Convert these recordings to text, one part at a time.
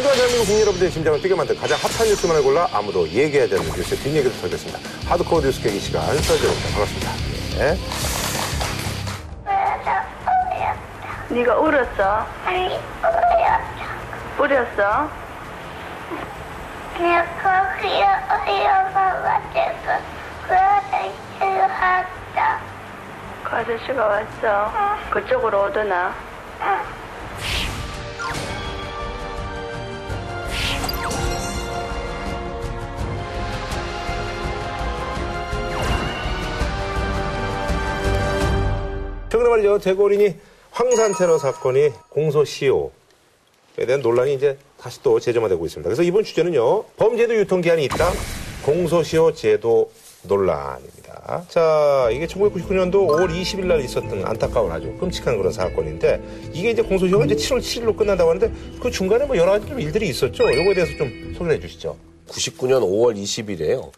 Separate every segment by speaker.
Speaker 1: 하지만 대한민국 국민 여러분들의 심장을 뛰게 만든 가장 핫한 뉴스만을 골라 아무도 얘기하지 않는 뉴스의 뒷얘기를 털겠습니다. 하드코어 뉴스 깨기 시간 설정입니다. 반갑습니다. 네.
Speaker 2: 네가 울었어?
Speaker 3: 아니, 어렸어.
Speaker 2: 울었어?
Speaker 3: 내가 어려워가지고 그 아저씨를 왔다.
Speaker 2: 그 아저씨가 왔어. 그쪽으로 오더나?
Speaker 1: 최근에 말이죠. 대구 어린이 황산 테러 사건이 공소시효에 대한 논란이 이제 다시 또 재점화되고 있습니다. 그래서 이번 주제는요. 범죄도 유통기한이 있다. 공소시효 제도 논란입니다. 자, 이게 1999년도 5월 20일 날 있었던 안타까운 아주 끔찍한 그런 사건인데 이게 이제 공소시효가 이제 7월 7일로 끝난다고 하는데 그 중간에 뭐 여러 가지 좀 일들이 있었죠. 요거에 대해서 좀 소개해 주시죠.
Speaker 4: 99년 5월 20일에요.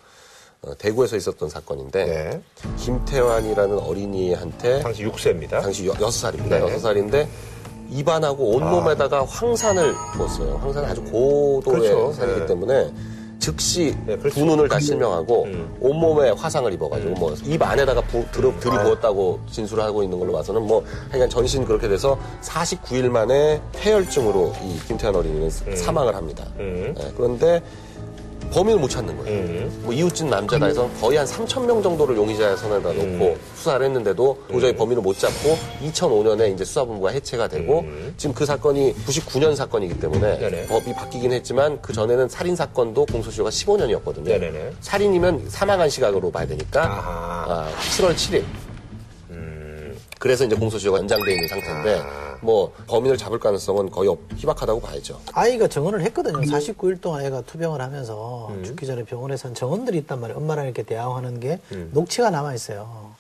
Speaker 4: 어, 대구에서 있었던 사건인데
Speaker 1: 네.
Speaker 4: 김태환이라는 어린이한테
Speaker 1: 당시 6세입니다.
Speaker 4: 당시 여, 6살입니다.
Speaker 1: 네.
Speaker 4: 여섯 살인데 입안하고 온몸에다가 황산을 부었어요. 황산은 아주 고도의
Speaker 1: 그렇죠.
Speaker 4: 산이기
Speaker 1: 네.
Speaker 4: 때문에 즉시
Speaker 1: 네, 그렇죠.
Speaker 4: 두 눈을 다 실명하고
Speaker 1: 음.
Speaker 4: 온몸에 화상을 입어가지고 뭐입 안에다가 부, 들어, 들이부었다고 진술을 하고 있는 걸로 봐서는 뭐 하여간 전신 그렇게 돼서 49일 만에 폐혈증으로 이 김태환 어린이는 사망을 합니다.
Speaker 1: 음.
Speaker 4: 네, 그런데 범인을 못 찾는 거예요.
Speaker 1: 음.
Speaker 4: 뭐 이웃집 남자다 해서 거의 한 3천 명 정도를 용의자의 선에다 놓고
Speaker 1: 음.
Speaker 4: 수사를 했는데도 도저히 범인을 못 잡고 2005년에 이제 수사본부가 해체가 되고
Speaker 1: 음.
Speaker 4: 지금 그 사건이 99년 사건이기 때문에
Speaker 1: 네네.
Speaker 4: 법이 바뀌긴 했지만 그 전에는 살인 사건도 공소시효가 15년이었거든요.
Speaker 1: 네네네.
Speaker 4: 살인이면 사망한 시각으로 봐야 되니까.
Speaker 1: 아,
Speaker 4: 7월 7일. 그래서 이제 공소시효가 연장돼 있는 상태인데
Speaker 1: 아.
Speaker 4: 뭐 범인을 잡을 가능성은 거의 없- 희박하다고 봐야죠.
Speaker 5: 아이가 정언을 했거든요. 49일 동안 애가 투병을 하면서
Speaker 1: 음.
Speaker 5: 죽기 전에 병원에선 정언들이 있단 말이에요. 엄마랑 이렇게 대화하는 게
Speaker 1: 음.
Speaker 5: 녹취가 남아 있어요.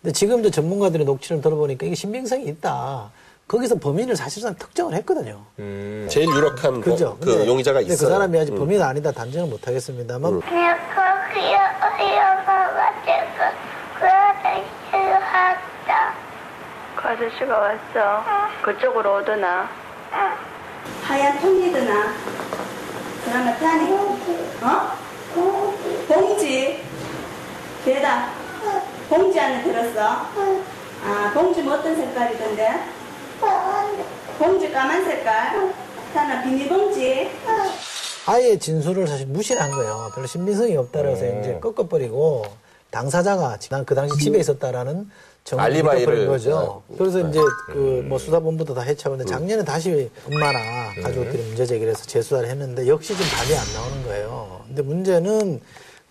Speaker 5: 근데 지금 이제 전문가들의 녹취를 들어보니까 이게 신빙성이 있다. 거기서 범인을 사실상 특정을 했거든요.
Speaker 1: 음.
Speaker 4: 제일 유력한
Speaker 5: 그죠?
Speaker 4: 그
Speaker 5: 근데-
Speaker 4: 용의자가
Speaker 5: 근데
Speaker 4: 있어요.
Speaker 5: 그 사람이 아직
Speaker 4: 음.
Speaker 5: 범인은 아니다 단정은 못하겠습니다만
Speaker 3: 왔다.
Speaker 2: 그 아저씨가 왔어. 그쪽으로 오더나?
Speaker 6: 하얀 통이드나 그러면 태안이 어? 봉지 대답 봉지 안에 들었어? 아 봉지 뭐 어떤 색깔이던데? 봉지 까만 색깔 태안아 비닐봉지
Speaker 5: 아이의 진술을 사실 무시를 한 거예요. 별로 신빙성이 없다라고 해서
Speaker 1: 음.
Speaker 5: 이제 꺾어버리고 당사자가 난 그 당시 집에 있었다라는
Speaker 4: 알리바이를,
Speaker 5: 거죠.
Speaker 4: 네.
Speaker 5: 그래서 이제 그 뭐 수사본부도 다 해체하고 근데 작년에 다시 엄마나 가족들이 문제 제기를 해서 재수사를 했는데 역시 좀 답이 안 나오는 거예요. 근데 문제는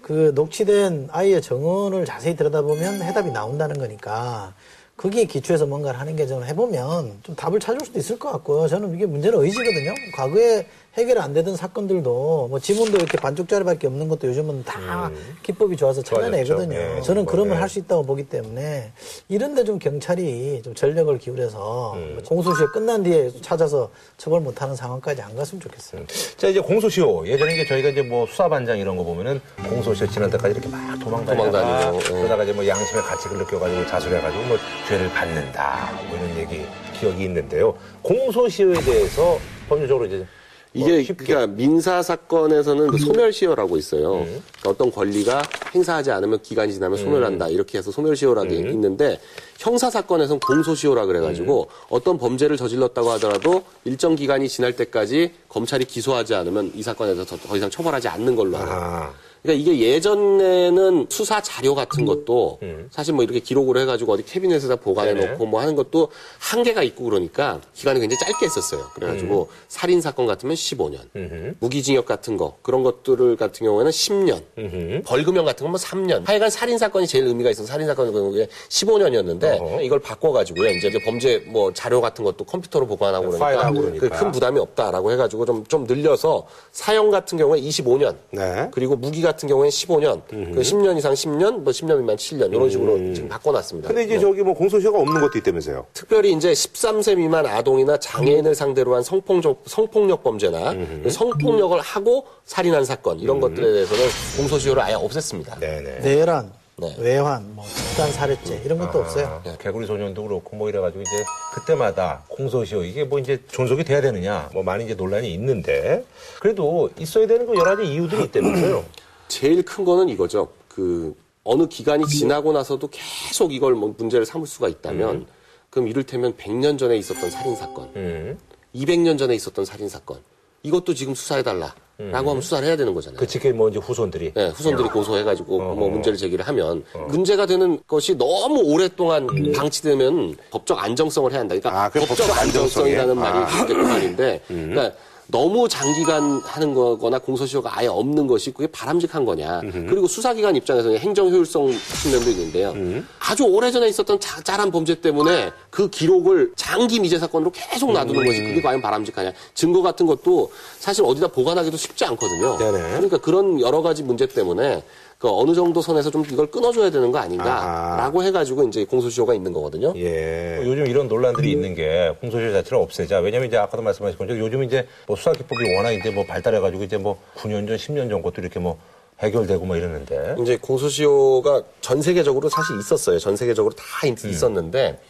Speaker 5: 그 녹취된 아이의 정언을 자세히 들여다보면 해답이 나온다는 거니까 거기에 기초해서 뭔가를 하는 게 좀 해보면 좀 답을 찾을 수도 있을 것 같고요. 저는 이게 문제는 의지거든요. 과거에 해결 안 되던 사건들도 뭐 지문도 이렇게 반쪽짜리밖에 없는 것도 요즘은 다 기법이 좋아서 찾아내거든요.
Speaker 1: 네.
Speaker 5: 저는 그러면
Speaker 1: 네.
Speaker 5: 할수 있다고 보기 때문에 이런데 좀 경찰이 좀 전력을 기울여서
Speaker 1: 음.
Speaker 5: 뭐 공소시효 끝난 뒤에 찾아서 처벌 못하는 상황까지 안 갔으면 좋겠어요.
Speaker 1: 자 이제 공소시효 예전에 이제 저희가 이제 뭐 수사반장 이런 거 보면은 공소시효 지날 때까지 이렇게 막 도망다니다가
Speaker 4: 도망다니고, 예.
Speaker 1: 그러다가 이제 뭐 양심의 가책을 느껴가지고 자수해가지고 뭐 죄를 받는다 뭐 이런 얘기 기억이 있는데요 공소시효에 대해서 법률적으로 이제 뭐
Speaker 4: 이게
Speaker 1: 쉽게
Speaker 4: 그러니까 민사 사건에서는 그 소멸시효라고 있어요.
Speaker 1: 음.
Speaker 4: 그러니까 어떤 권리가 행사하지 않으면 기간이 지나면 소멸한다 이렇게 해서 소멸시효라고
Speaker 1: 음.
Speaker 4: 있는데 형사 사건에서는 공소시효라 그래가지고
Speaker 1: 음.
Speaker 4: 어떤 범죄를 저질렀다고 하더라도 일정 기간이 지날 때까지 검찰이 기소하지 않으면 이 사건에서 더, 더 이상 처벌하지 않는 걸로 알아요.
Speaker 1: 아,
Speaker 4: 그러니까 이게 예전에는 수사 자료 같은 것도 사실 뭐 이렇게 기록을 해가지고 어디 캐비넷에다 보관해
Speaker 1: 음.
Speaker 4: 놓고 뭐 하는 것도 한계가 있고 그러니까 기간이 굉장히 짧게 했었어요. 그래가지고 살인 사건 같으면 15년,
Speaker 1: 음흠.
Speaker 4: 무기징역 같은 거 그런 것들을 같은 경우에는 10년,
Speaker 1: 음흠.
Speaker 4: 벌금형 같은 건뭐 3년. 하여간 살인 사건이 제일 의미가 있어서 살인 사건 경우에 15년이었는데
Speaker 1: 어허.
Speaker 4: 이걸 바꿔가지고요. 이제 범죄 뭐 자료 같은 것도 컴퓨터로 보관하고 그러니까,
Speaker 1: 파일하고 그러니까.
Speaker 4: 그큰 부담이 없다라고 해가지고 좀 좀 늘려서 사형 같은 경우에 25년.
Speaker 1: 네.
Speaker 4: 그리고 무기 같은 경우에는 15년, 그 10년 이상 10년, 뭐 10년 미만 7년 이런 식으로 지금 바꿔놨습니다.
Speaker 1: 근데 이제
Speaker 4: 네.
Speaker 1: 저기 뭐 공소시효가 없는 것도 있다면서요
Speaker 4: 특별히 이제 13세 미만 아동이나 장애인을 상대로 한 성폭력, 성폭력 범죄나 성폭력을 하고 살인한 사건 이런 것들에 대해서는 공소시효를 아예 없앴습니다.
Speaker 1: 네네
Speaker 5: 내란
Speaker 4: 네.
Speaker 5: 외환, 뭐 집단 살해죄 이런 것도 없어요.
Speaker 1: 아, 개구리 소년도 그렇고 뭐 이래가지고 이제 그때마다 공소시효 이게 뭐 이제 존속이 돼야 되느냐 뭐 많이 이제 논란이 있는데 그래도 있어야 되는 거 여러 가지 이유들이 있다면서요.
Speaker 4: 제일 큰 거는 이거죠. 그 어느 기간이 지나고 나서도 계속 이걸 뭐 문제를 삼을 수가 있다면 그럼 이를테면 100년 전에 있었던 살인 사건,
Speaker 1: 음.
Speaker 4: 200년 전에 있었던 살인 사건 이것도 지금 수사해달라 라고 하면 수사를 해야 되는 거잖아요.
Speaker 1: 그 지금 뭐 이제 후손들이
Speaker 4: 네, 후손들이 고소해가지고
Speaker 1: 어.
Speaker 4: 뭐 문제를 제기를 하면 문제가 되는 것이 너무 오랫동안 방치되면 법적 안정성을 해야 한다. 그러니까
Speaker 1: 아, 그
Speaker 4: 법적
Speaker 1: 법적
Speaker 4: 안정성이라는? 말이
Speaker 1: 아.
Speaker 4: 그 말인데, 그러니까 너무 장기간 하는 거거나 공소시효가 아예 없는 것이 그게 바람직한 거냐. 그리고 수사기관 입장에서는 행정 효율성 측면도 있는데요. 아주 오래전에 있었던 자- 짜란 범죄 때문에 그 기록을 장기 미제 사건으로 계속 놔두는 것이 그게 과연 바람직하냐. 증거 같은 것도 사실 어디다 보관하기도 쉽지 않거든요.
Speaker 1: 네네.
Speaker 4: 그러니까 그런 여러 가지 문제 때문에 그 어느 정도 선에서 좀 이걸 끊어줘야 되는 거 아닌가라고 해가지고 이제 공소시효가 있는 거거든요.
Speaker 1: 예. 요즘 이런 논란들이 있는 게 공소시효 자체를 없애자. 왜냐면 이제 아까도 말씀하신 것처럼 요즘 이제 뭐 수사 기법이 워낙 이제 뭐 발달해가지고 이제 뭐 9년 전, 10년 전 것도 이렇게 뭐 해결되고 뭐 이러는데.
Speaker 4: 이제 공소시효가 전 세계적으로 사실 있었어요. 전 세계적으로 다 있-
Speaker 1: 음.
Speaker 4: 있었는데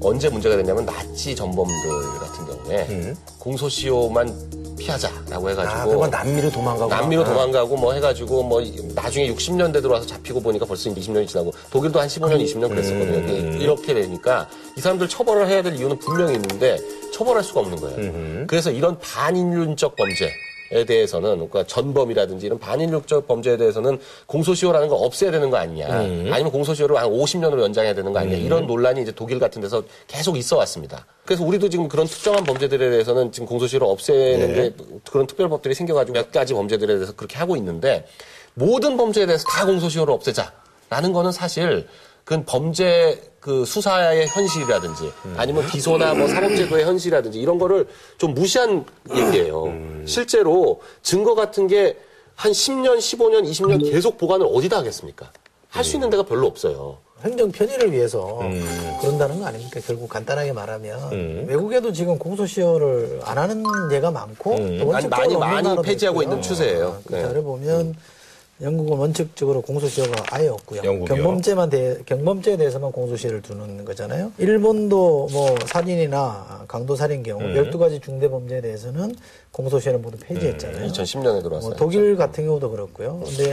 Speaker 4: 언제 문제가 됐냐면 나치 전범들 같은 경우에 공소시효만 피하자라고 해가지고
Speaker 1: 음. 아, 그건 남미로 도망가고.
Speaker 4: 남미로
Speaker 1: 아.
Speaker 4: 도망가고 뭐 해가지고 뭐 나중에 60년대 들어와서 잡히고 보니까 벌써 20년이 지나고 독일도 한 15년, 20년 그랬었거든요.
Speaker 1: 음.
Speaker 4: 이렇게 되니까 이 사람들 처벌을 해야 될 이유는 분명히 있는데 처벌할 수가 없는 거예요.
Speaker 1: 음.
Speaker 4: 그래서 이런 반인륜적 범죄 에 대해서는 그러니까 전범이라든지 이런 반인륜적 범죄에 대해서는 공소시효라는 걸 없애야 되는 거 아니냐
Speaker 1: 음.
Speaker 4: 아니면 공소시효를 한 50년으로 연장해야 되는 거 아니냐 이런 논란이 이제 독일 같은 데서 계속 있어 왔습니다. 그래서 우리도 지금 그런 특정한 범죄들에 대해서는 지금 공소시효를 없애는
Speaker 1: 네.
Speaker 4: 게 그런 특별법들이 생겨가지고 몇 가지 범죄들에 대해서 그렇게 하고 있는데 모든 범죄에 대해서 다 공소시효를 없애자 라는 거는 사실 그건 범죄 그 수사의 현실이라든지 아니면 기소나 뭐 사법제도의 현실이라든지 이런 거를 좀 무시한 얘기예요. 실제로 증거 같은 게 한 10년, 15년, 20년 계속 보관을 어디다 하겠습니까? 할 수 있는 데가 별로 없어요.
Speaker 5: 행정 편의를 위해서
Speaker 1: 음.
Speaker 5: 그런다는 거 아닙니까? 결국 간단하게 말하면 외국에도 지금 공소시효를 안 하는 예가 많고 또
Speaker 4: 아니,
Speaker 5: 원칙적으로
Speaker 4: 많이, 많이 폐지하고
Speaker 5: 있고요.
Speaker 4: 있는 추세예요.
Speaker 5: 어, 그
Speaker 4: 네.
Speaker 5: 자료 보면 영국은 원칙적으로 공소시효가 아예 없고요.
Speaker 1: 영국이요?
Speaker 5: 경범죄만 대, 경범죄에 대해서만 공소시효를 두는 거잖아요. 일본도 뭐 살인이나 강도 살인 경우
Speaker 1: 음.
Speaker 5: 12가지 중대 범죄에 대해서는 공소시효를 모두 폐지했잖아요.
Speaker 4: 2010년에 들어왔어요.
Speaker 5: 뭐 독일 같은 경우도 그렇고요. 근데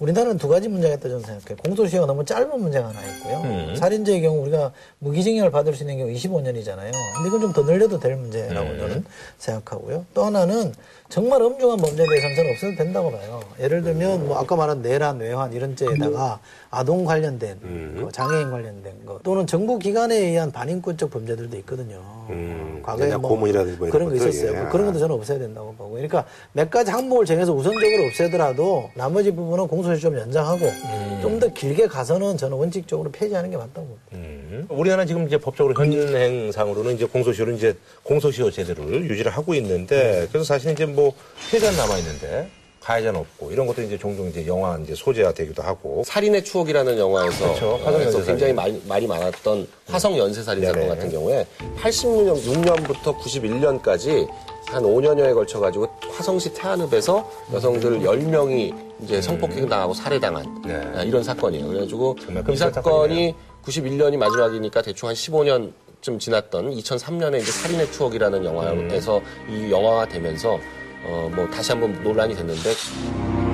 Speaker 5: 우리나라는 두 가지 문제가 있다고 저는 생각해요. 공소시효가 너무 짧은 문제가 하나 있고요.
Speaker 1: 음.
Speaker 5: 살인죄의 경우 우리가 무기징역을 받을 수 있는 경우 25년이잖아요. 근데 이건 좀 더 늘려도 될 문제라고
Speaker 1: 음.
Speaker 5: 저는 생각하고요. 또 하나는 정말 엄중한 범죄에 대해서는 저는 없어도 된다고 봐요. 예를 들면 뭐 아까 말한 내란, 외환 이런 죄에다가 아동 관련된
Speaker 1: 음.
Speaker 5: 거, 장애인 관련된 거 또는 정부 기관에 의한 반인권적 범죄들도 있거든요.
Speaker 1: 음.
Speaker 5: 과거에
Speaker 1: 그냥
Speaker 5: 뭐
Speaker 1: 고문이라든지 뭐
Speaker 5: 그런 거 있었어요.
Speaker 1: 예.
Speaker 5: 뭐 그런 것도 저는 없애야 된다고 보고. 그러니까 몇 가지 항목을 정해서 우선적으로 없애더라도 나머지 부분은 공소시효 좀 연장하고
Speaker 1: 음.
Speaker 5: 좀더 길게 가서는 저는 원칙적으로 폐지하는 게 맞다고 봅니다.
Speaker 1: 음. 우리나라 지금 이제 법적으로 현행상으로는 이제 공소시효를 이제 공소시효 제도를 유지를 하고 있는데 그래서 사실 이제 뭐 피해자는 남아 있는데 가해자는 없고 이런 것도 이제 종종 이제 영화 이제 소재가 되기도 하고
Speaker 4: 살인의 추억이라는 영화에서
Speaker 1: 그렇죠. 화성
Speaker 4: 어,
Speaker 1: 연쇄살인.
Speaker 4: 굉장히 말, 말이 많았던 화성 연쇄 살인 사건
Speaker 1: 네네.
Speaker 4: 같은 경우에 86년부터 91년까지 한 5년여에 걸쳐가지고 화성시 태안읍에서 여성들 10명이 이제 성폭행 당하고 살해당한
Speaker 1: 네.
Speaker 4: 아, 이런 사건이에요. 그래가지고 이 사건이 91년이 마지막이니까 대충 한 15년 좀 지났던 2003년에 이제 살인의 추억이라는 영화에서 이 영화가 되면서 어 뭐 다시 한번 논란이 됐는데.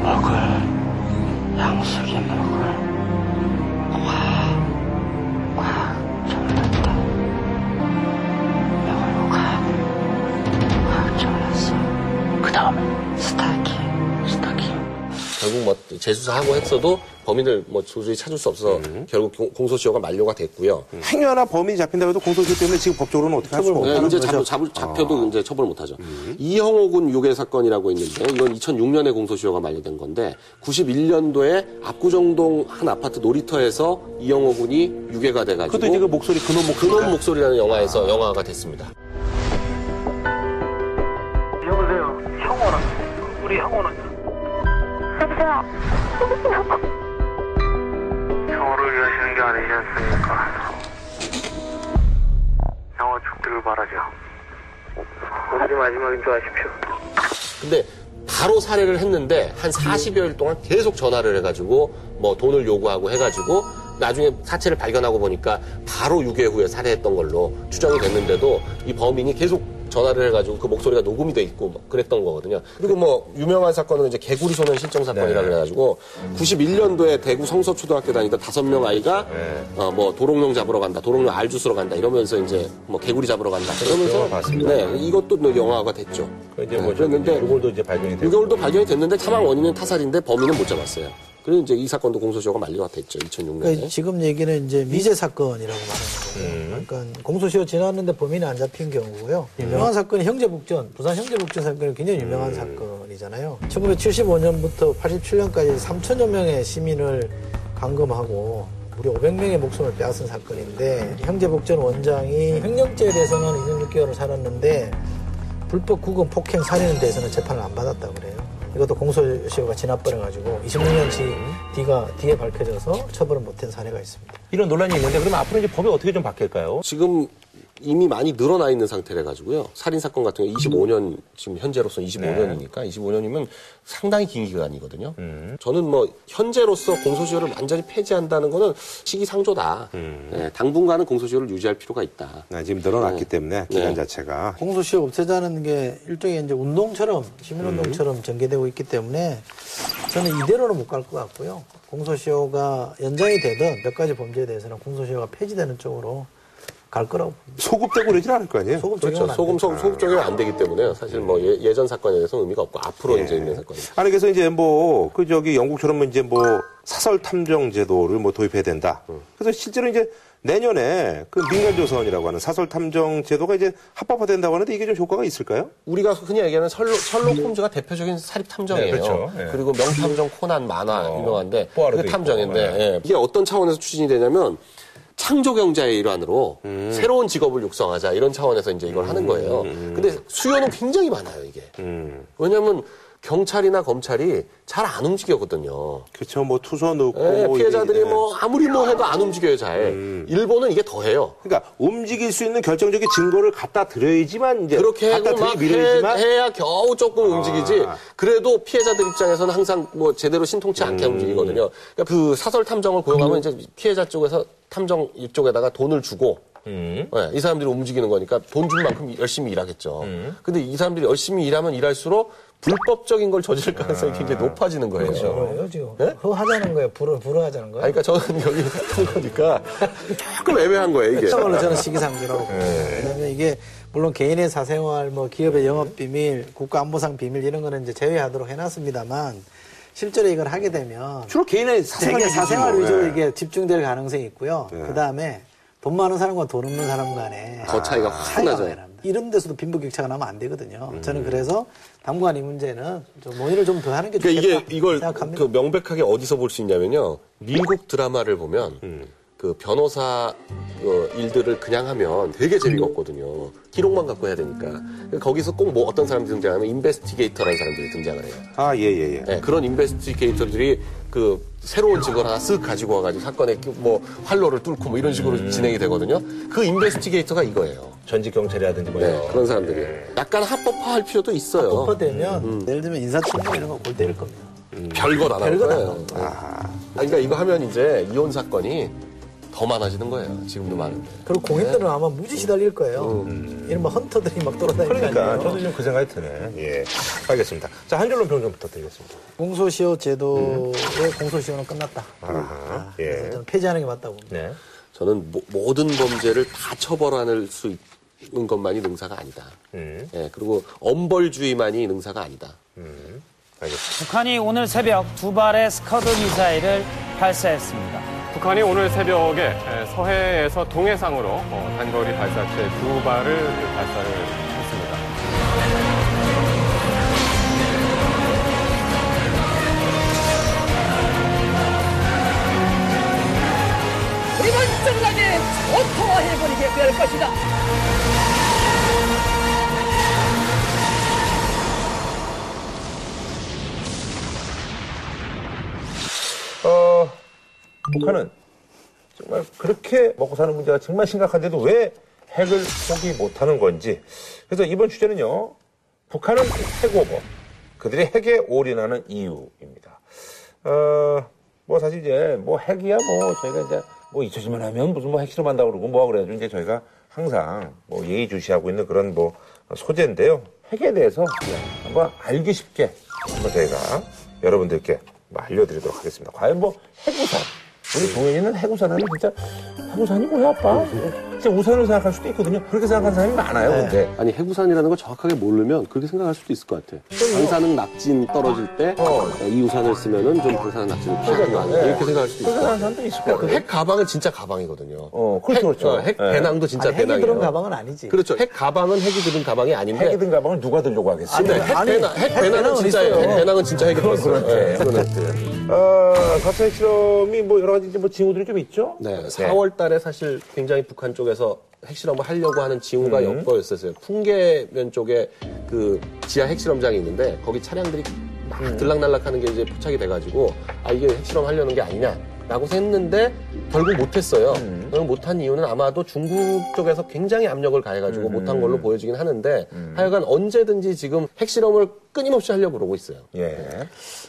Speaker 7: 먹을 양식이 먹을 꽉 다음에 스타킹 스타킹
Speaker 4: 결국 뭐 재수사하고 했어도 범인을 뭐 도저히 찾을 수 없어서 결국 공- 공소시효가 만료가 됐고요.
Speaker 1: 행여나 범인이 잡힌다고 해도 공소시효 때문에 지금 법적으로는 어떻게 할 수가
Speaker 4: 네,
Speaker 1: 없다는
Speaker 4: 이제. 잡, 잡, 잡혀도 이제 처벌 못 하죠. 이형호 군 유괴 사건이라고 있는데 이건 2006년에 공소시효가 만료된 건데 91년도에 압구정동 한 아파트 놀이터에서 이형호 군이 유괴가 돼가지고
Speaker 1: 그것도 이제 그 목소리 근원 목소리
Speaker 4: 근원 목소리라는 영화에서 영화가 됐습니다.
Speaker 7: 우리 형호는 형호를 위하시는 게 아니지 않습니까. 형호 죽기를 바라죠. 우리 마지막인 줄 아십시오.
Speaker 4: 근데 바로 살해를 했는데 한 40여일 동안 계속 전화를 해가지고 뭐 돈을 요구하고 해가지고 나중에 사체를 발견하고 보니까 바로 6개월 후에 살해했던 걸로 추정이 됐는데도 이 범인이 계속 전화를 해가지고 그 목소리가 녹음이 돼 있고 막 그랬던 거거든요. 그리고 뭐 유명한 사건은 이제 개구리 소년 실종 사건이라
Speaker 1: 네.
Speaker 4: 그래가지고 91년도에 대구 성서초등학교 다니던 다섯 명 아이가
Speaker 1: 네.
Speaker 4: 어 뭐 도롱뇽 잡으러 간다, 도롱뇽 알 주스러 간다 이러면서 이제 뭐 개구리 잡으러 간다
Speaker 1: 봤습니다.
Speaker 4: 네 이것도 또 영화가 됐죠.
Speaker 1: 그 이제 뭐
Speaker 4: 네, 그런데
Speaker 1: 6월도 이제 발견이 되고.
Speaker 4: 6개월도 발견이 됐는데 사망 원인은 타살인데 범인은 못 잡았어요. 그리고 이제 이 사건도 공소시효가 만료가 됐죠. 2006년에.
Speaker 5: 그러니까 지금 얘기는 이제 미제 사건이라고 말하는 거고, 그러니까 공소시효 지났는데 범인이 안 잡힌 경우고요. 유명한 사건이 형제북전, 부산 형제북전 사건이 굉장히 유명한 사건이잖아요. 1975년부터 87년까지 3천여 명의 시민을 감금하고 무려 500명의 목숨을 빼앗은 사건인데 형제북전 원장이 횡령죄에 대해서는 2년 6개월을 살았는데 불법 구금 폭행 살인에 대해서는 재판을 안 받았다고 그래요. 이것도 공소시효가 지나버려가지고 26년 뒤, 뒤가, 뒤에 밝혀져서 처벌을 못한 사례가 있습니다.
Speaker 1: 이런 논란이 있는데 그러면 앞으로 이제 법이 어떻게 좀 바뀔까요?
Speaker 4: 지금 이미 많이 늘어나 있는 상태래 가지고요. 살인 사건 같은 경우 25년 지금 현재로서 25년이니까 25년이면 상당히 긴 기간이거든요. 저는 뭐 현재로서 공소시효를 완전히 폐지한다는 거는 시기상조다. 네, 당분간은 공소시효를 유지할 필요가 있다.
Speaker 1: 아, 지금 늘어났기 때문에 기간
Speaker 4: 네.
Speaker 1: 자체가.
Speaker 5: 공소시효 없애자는 게 일종의 이제 운동처럼 시민운동처럼 전개되고 있기 때문에 저는 이대로는 못 갈 것 같고요. 공소시효가 연장이 되든 몇 가지 범죄에 대해서는 공소시효가 폐지되는 쪽으로 갈 거라고 봅니다.
Speaker 1: 소급되고 그러진 않을 거 아니에요?
Speaker 5: 소급
Speaker 4: 그렇죠. 소금. 소금, 소급 적용이 안 되기 때문에 사실 뭐 예, 전 사건에 대해서 의미가 없고 앞으로 이제 있는 사건이.
Speaker 1: 아니 그래서 이제 뭐 그 저기 영국처럼 이제 뭐 사설 탐정 제도를 뭐 도입해야 된다. 그래서 실제로 이제 내년에 그 민간조선이라고 하는 사설 탐정 제도가 이제 합법화된다고 하는데 이게 좀 효과가 있을까요?
Speaker 4: 우리가 흔히 얘기하는 셜록, 셜록 홈즈가 대표적인 사립 탐정이에요.
Speaker 1: 네, 그렇죠. 예.
Speaker 4: 그리고 명탐정 코난 만화
Speaker 1: 어,
Speaker 4: 유명한데 그게 탐정인데
Speaker 1: 있고, 네.
Speaker 4: 예. 이게 어떤 차원에서 추진이 되냐면 창조 경제의 일환으로
Speaker 1: 음.
Speaker 4: 새로운 직업을 육성하자 이런 차원에서 이제 이걸 하는 거예요. 근데 수요는 굉장히 많아요 이게.
Speaker 1: 음.
Speaker 4: 왜냐하면 경찰이나 검찰이 잘 안 움직이거든요.
Speaker 1: 그렇죠. 뭐 투서 넣고
Speaker 4: 예,
Speaker 1: 뭐
Speaker 4: 피해자들이
Speaker 1: 이게,
Speaker 4: 뭐 아무리 뭐 해도 안 움직여요 잘.
Speaker 1: 음.
Speaker 4: 일본은 이게 더해요.
Speaker 1: 그러니까 움직일 수 있는 결정적인 증거를 갖다 드려야지만 이제
Speaker 4: 그렇게
Speaker 1: 갖다
Speaker 4: 하고 막
Speaker 1: 들이밀어야지만
Speaker 4: 해, 야 겨우 조금 움직이지.
Speaker 1: 아.
Speaker 4: 그래도 피해자들 입장에서는 항상 뭐 제대로 신통치 않게
Speaker 1: 음.
Speaker 4: 움직이거든요. 그러니까 그 사설 탐정을 고용하면 이제 피해자 쪽에서 탐정 이쪽에다가 돈을 주고
Speaker 1: 음.
Speaker 4: 네, 이 사람들이 움직이는 거니까 돈 준 만큼 열심히 일하겠죠.
Speaker 1: 음.
Speaker 4: 근데 이 사람들이 열심히 일하면 일할수록 불법적인 걸 저지를
Speaker 1: 아.
Speaker 4: 가능성이 굉장히 높아지는 거예요.
Speaker 5: 뭐예요 지금?
Speaker 4: 네?
Speaker 5: 허하자는 거예요? 불허, 불허하자는 거예요?
Speaker 4: 아니, 그러니까 저는 여기 한 거니까 조금 애매한 거예요, 이게.
Speaker 5: 그걸로 저는 시기상조라고 봅니다. 왜냐하면 이게 물론 개인의 사생활, 뭐 기업의 영업 비밀, 국가 안보상 비밀 이런 거는 이제 제외하도록 해놨습니다만 실제로 이걸 하게 되면
Speaker 1: 주로 개인의 사생활,
Speaker 5: 되게 사생활 위주로
Speaker 1: 네.
Speaker 5: 이게 집중될 가능성이 있고요. 그 다음에 돈 많은 사람과 돈 없는 사람 간에
Speaker 4: 더 차이가 확
Speaker 5: 차이가
Speaker 4: 나죠.
Speaker 5: 이런 데서도 빈부격차가 나면 안 되거든요.
Speaker 1: 음.
Speaker 5: 저는 그래서 당분간 이 문제는 좀 논의를 좀 더 하는 게 좋겠다
Speaker 4: 그러니까 이게 이걸
Speaker 5: 생각합니다.
Speaker 4: 그 명백하게 어디서 볼 수 있냐면요. 미국 드라마를 보면
Speaker 1: 음.
Speaker 4: 그 변호사 그 일들을 그냥 하면 되게 재미가 없거든요. 기록만 갖고 해야 되니까. 거기서 꼭 뭐 어떤 사람들이 등장하면 인베스티게이터라는 사람들이 등장을 해요.
Speaker 1: 아, 예, 예, 예.
Speaker 4: 네, 그런 인베스티게이터들이 그 새로운 증거를 하나 쓱 가지고 와가지고 사건의 그뭐 활로를 뚫고 뭐 이런 식으로
Speaker 1: 음.
Speaker 4: 진행이 되거든요. 그 인베스티게이터가 이거예요.
Speaker 1: 전직 경찰이라든지 뭐
Speaker 4: 네. 그런 사람들이 약간 합법화할 필요도 있어요.
Speaker 5: 법화되면
Speaker 1: 음.
Speaker 5: 예를 들면 인사청문 이런 거골 때릴 겁니다.
Speaker 4: 별것 안 하는
Speaker 5: 별것 안
Speaker 4: 거예요. 아, 그러니까 이거 하면 이제 이혼 사건이 더 많아지는 거예요. 지금도 많은데.
Speaker 5: 그리고 공인들은 아마 무지 시달릴 거예요. 이런 뭐 헌터들이 막 돌아다니니까요.
Speaker 1: 음. 그러니까 저도 좀그 생각이 드네. 예. 알겠습니다. 자, 한 줄로 평좀 부탁드리겠습니다.
Speaker 5: 공소시효 제도의 공소시효는 끝났다.
Speaker 1: 아하, 예.
Speaker 5: 그래서 저는 폐지하는 게 맞다고 봅니다.
Speaker 1: 네.
Speaker 4: 저는 모, 모든 범죄를 다 처벌할 수 있는 것만이 능사가 아니다.
Speaker 1: 음,
Speaker 4: 예, 그리고 엄벌주의만이 능사가 아니다.
Speaker 1: 음. 알겠습니다.
Speaker 8: 북한이 오늘 새벽 두 발의 스커드 미사일을 발사했습니다.
Speaker 9: 북한이 오늘 새벽에 서해에서 동해상으로 어, 단거리 발사체 두 발을 발사를 했습니다.
Speaker 10: 우리는 정당에 오토화해버리게 될 것이다.
Speaker 1: 어, 북한은 정말 그렇게 먹고 사는 문제가 정말 심각한데도 왜 핵을 포기 못하는 건지. 그래서 이번 주제는요, 북한은 핵오버, 그들이 핵에 올인하는 이유입니다. 어, 뭐 사실 이제 뭐 핵이야 뭐 저희가 이제 뭐 잊혀지면 하면 무슨 뭐 핵실험 한다고 그러고 뭐 그래가지고 이제 저희가 항상 뭐 예의주시하고 있는 그런 뭐 소재인데요. 핵에 대해서 한번 알기 쉽게 한번 저희가 여러분들께 뭐 알려드리도록 하겠습니다. 과연 뭐 핵우산 우리 동현이는 핵우산 하면 진짜 핵우산이 뭐야 아빠? 진짜 우산을 생각할 수도 있거든요. 그렇게 생각하는 사람이 많아요. 근데
Speaker 11: 아니 해구산이라는 걸 정확하게 모르면 그렇게 생각할 수도 있을 것 같아. 방사능 낙진 떨어질 때이 우산을 쓰면은 좀 방사능 낙진을 피하는 거 아니야? 이렇게 생각할 수도 있을 것 같아.
Speaker 1: 사람도 있을
Speaker 4: 그핵 가방은 진짜 가방이거든요.
Speaker 1: 어, 그렇죠,
Speaker 4: 핵,
Speaker 1: 그렇죠.
Speaker 4: 어, 핵
Speaker 1: 네.
Speaker 4: 배낭도 진짜
Speaker 5: 아니, 핵이
Speaker 4: 배낭이에요.
Speaker 5: 들은 가방은 아니지.
Speaker 4: 그렇죠. 핵 가방은 핵이 들은 가방이 아닌데.
Speaker 1: 핵이 든 가방을 누가 들려고 하겠어요?
Speaker 4: 근데 핵,
Speaker 5: 아니,
Speaker 4: 배낭,
Speaker 5: 핵핵
Speaker 4: 배낭은
Speaker 5: 배낭은
Speaker 4: 진짜예요.
Speaker 5: 있어요.
Speaker 4: 핵 배낭은 진짜 핵이 들었어요. 네, 그거는.
Speaker 1: 어, 4차 핵실험이 뭐 여러 가지 뭐 징후들이 좀 있죠?
Speaker 4: 네, 4월 달에 사실 굉장히 북한 쪽에서 핵실험을 하려고 하는 징후가
Speaker 1: 음.
Speaker 4: 엿보였었어요. 풍계면 쪽에 그 지하 핵실험장이 있는데 거기 차량들이 막
Speaker 1: 음.
Speaker 4: 들락날락하는 게 이제 포착이 돼가지고 아 이게 핵실험 하려는 게 아니냐라고 했는데 결국 못했어요.
Speaker 1: 음.
Speaker 4: 결국 못한 이유는 아마도 중국 쪽에서 굉장히 압력을 가해가지고 못한 걸로 보여지긴 하는데 하여간 언제든지 지금 핵실험을 끊임없이 하려고 그러고 있어요.
Speaker 1: 예.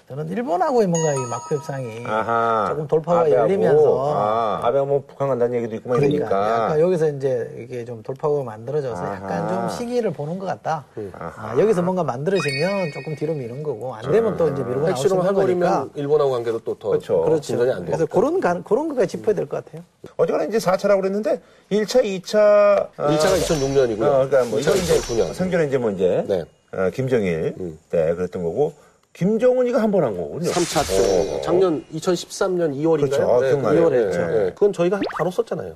Speaker 5: 저는 일본하고의 뭔가 이 마크 협상이
Speaker 1: 아하.
Speaker 5: 조금 돌파가
Speaker 1: 아베하고,
Speaker 5: 열리면서
Speaker 1: 아, 아베가 뭐 북한 간다는 얘기도 있고 막
Speaker 5: 그러니까
Speaker 1: 이러니까.
Speaker 5: 약간 여기서 이제 이게 좀 돌파구가 만들어져서 약간
Speaker 1: 아하.
Speaker 5: 좀 시기를 보는 것 같다.
Speaker 1: 아하.
Speaker 5: 아, 여기서 뭔가 만들어지면 조금 뒤로 미는 거고 안 되면 또 이제 밀고 나올 수
Speaker 4: 핵실험
Speaker 5: 있는
Speaker 4: 해버리면
Speaker 5: 거니까.
Speaker 4: 일본하고 관계도 또더
Speaker 1: 그렇죠.
Speaker 5: 그렇죠.
Speaker 4: 진전이 안 되고.
Speaker 5: 그래서 그런 가- 그런 거까지 짚어야 될 것 같아요.
Speaker 1: 어쨌거나 이제 4차라고 그랬는데 1차, 2차.
Speaker 4: 1차가 2006년이고요.
Speaker 1: 어, 그러니까 뭐
Speaker 4: 2차가
Speaker 1: 이건 이제
Speaker 4: 2009년.
Speaker 1: 생전에 이제 뭐 이제
Speaker 4: 네.
Speaker 1: 어, 김정일 때 그랬던 거고 김정은이가 한 번 한 거군요.
Speaker 4: 3차 때 작년 2013년 2월인가요?
Speaker 1: 그렇죠. 기억나요.
Speaker 5: 2월에 했죠.
Speaker 4: 그건 저희가 바로 썼잖아요.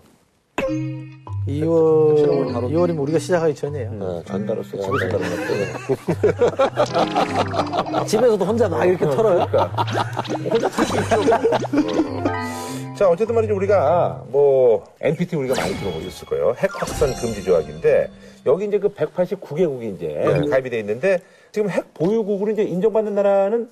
Speaker 5: 2월 2월이면 우리가 시작하기 전이에요.
Speaker 4: 네,
Speaker 1: 전달로 써. 집에 전달로 써.
Speaker 5: 집에서도 혼자 막 이렇게 털어요.
Speaker 1: 자, 어쨌든 말이죠. 우리가 뭐 NPT 우리가 많이 들어보셨을 거예요. 핵 확산 금지 조약인데 여기 이제 그 189개국이 이제
Speaker 4: 네.
Speaker 1: 가입이 돼 있는데 지금 핵 보유국으로 이제 인정받는 나라는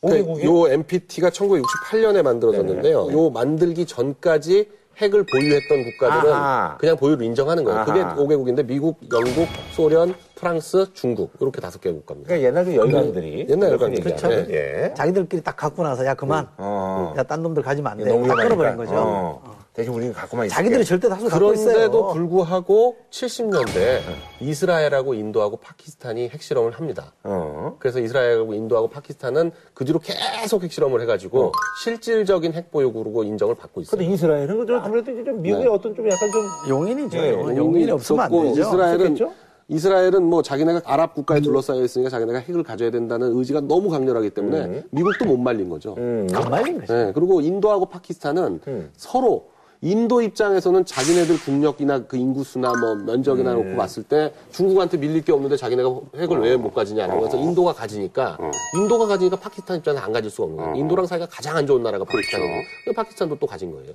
Speaker 4: 그러니까
Speaker 1: 5개국이
Speaker 4: 요 NPT가 1968년에 만들어졌는데요. 요 만들기 전까지 핵을 보유했던 국가들은
Speaker 1: 아하.
Speaker 4: 그냥 보유를 인정하는 거예요. 그게
Speaker 1: 아하.
Speaker 4: 5개국인데 미국, 영국, 소련, 프랑스, 중국 이렇게 다섯 개 국가입니다.
Speaker 1: 그러니까 옛날 그 열강들이
Speaker 4: 옛날
Speaker 1: 그렇게
Speaker 4: 열강들.
Speaker 1: 얘기하는,
Speaker 4: 그렇죠.
Speaker 1: 예.
Speaker 5: 자기들끼리 딱 갖고 나서 야 그만.
Speaker 1: 어.
Speaker 5: 야딴 놈들 가지면 안 돼.
Speaker 1: 너무
Speaker 5: 다. 끌어버린 거죠.
Speaker 1: 어. 대신 우리는 갖고만 있을게.
Speaker 5: 자기들이 절대 다수 갖고 있어요.
Speaker 4: 그런데도 불구하고 70년대 이스라엘하고 인도하고 파키스탄이 핵실험을 합니다.
Speaker 1: 어.
Speaker 4: 그래서 이스라엘하고 인도하고 파키스탄은 그 뒤로 계속 핵실험을 해가지고 실질적인 핵보유국으로 인정을 받고 있어요.
Speaker 1: 근데 이스라엘은 그저 아무래도 좀 미국의 어떤 좀 약간 좀
Speaker 5: 용인이죠.
Speaker 1: 예,
Speaker 5: 용인이 없으면 안
Speaker 11: 없었고
Speaker 5: 되죠.
Speaker 11: 이스라엘은
Speaker 1: 없었겠죠?
Speaker 11: 이스라엘은 뭐 자기네가 아랍 국가에 둘러싸여 있으니까 자기네가 핵을 가져야 된다는 의지가 너무 강렬하기 때문에 미국도 못 말린 거죠.
Speaker 1: 음.
Speaker 5: 안 말린 거죠.
Speaker 11: 네, 그리고 인도하고 파키스탄은 서로 인도 입장에서는 자기네들 국력이나 그 인구수나 뭐 면적이나 놓고 봤을 때 중국한테 밀릴 게 없는데 자기네가 핵을 왜 못 가지냐는 거에서 인도가 가지니까 인도가 가지니까 파키스탄 입장에서 안 가질 수가 없는 거예요. 인도랑 사이가 가장 안 좋은 나라가 파키스탄이고 그래서 파키스탄도 또 가진 거예요.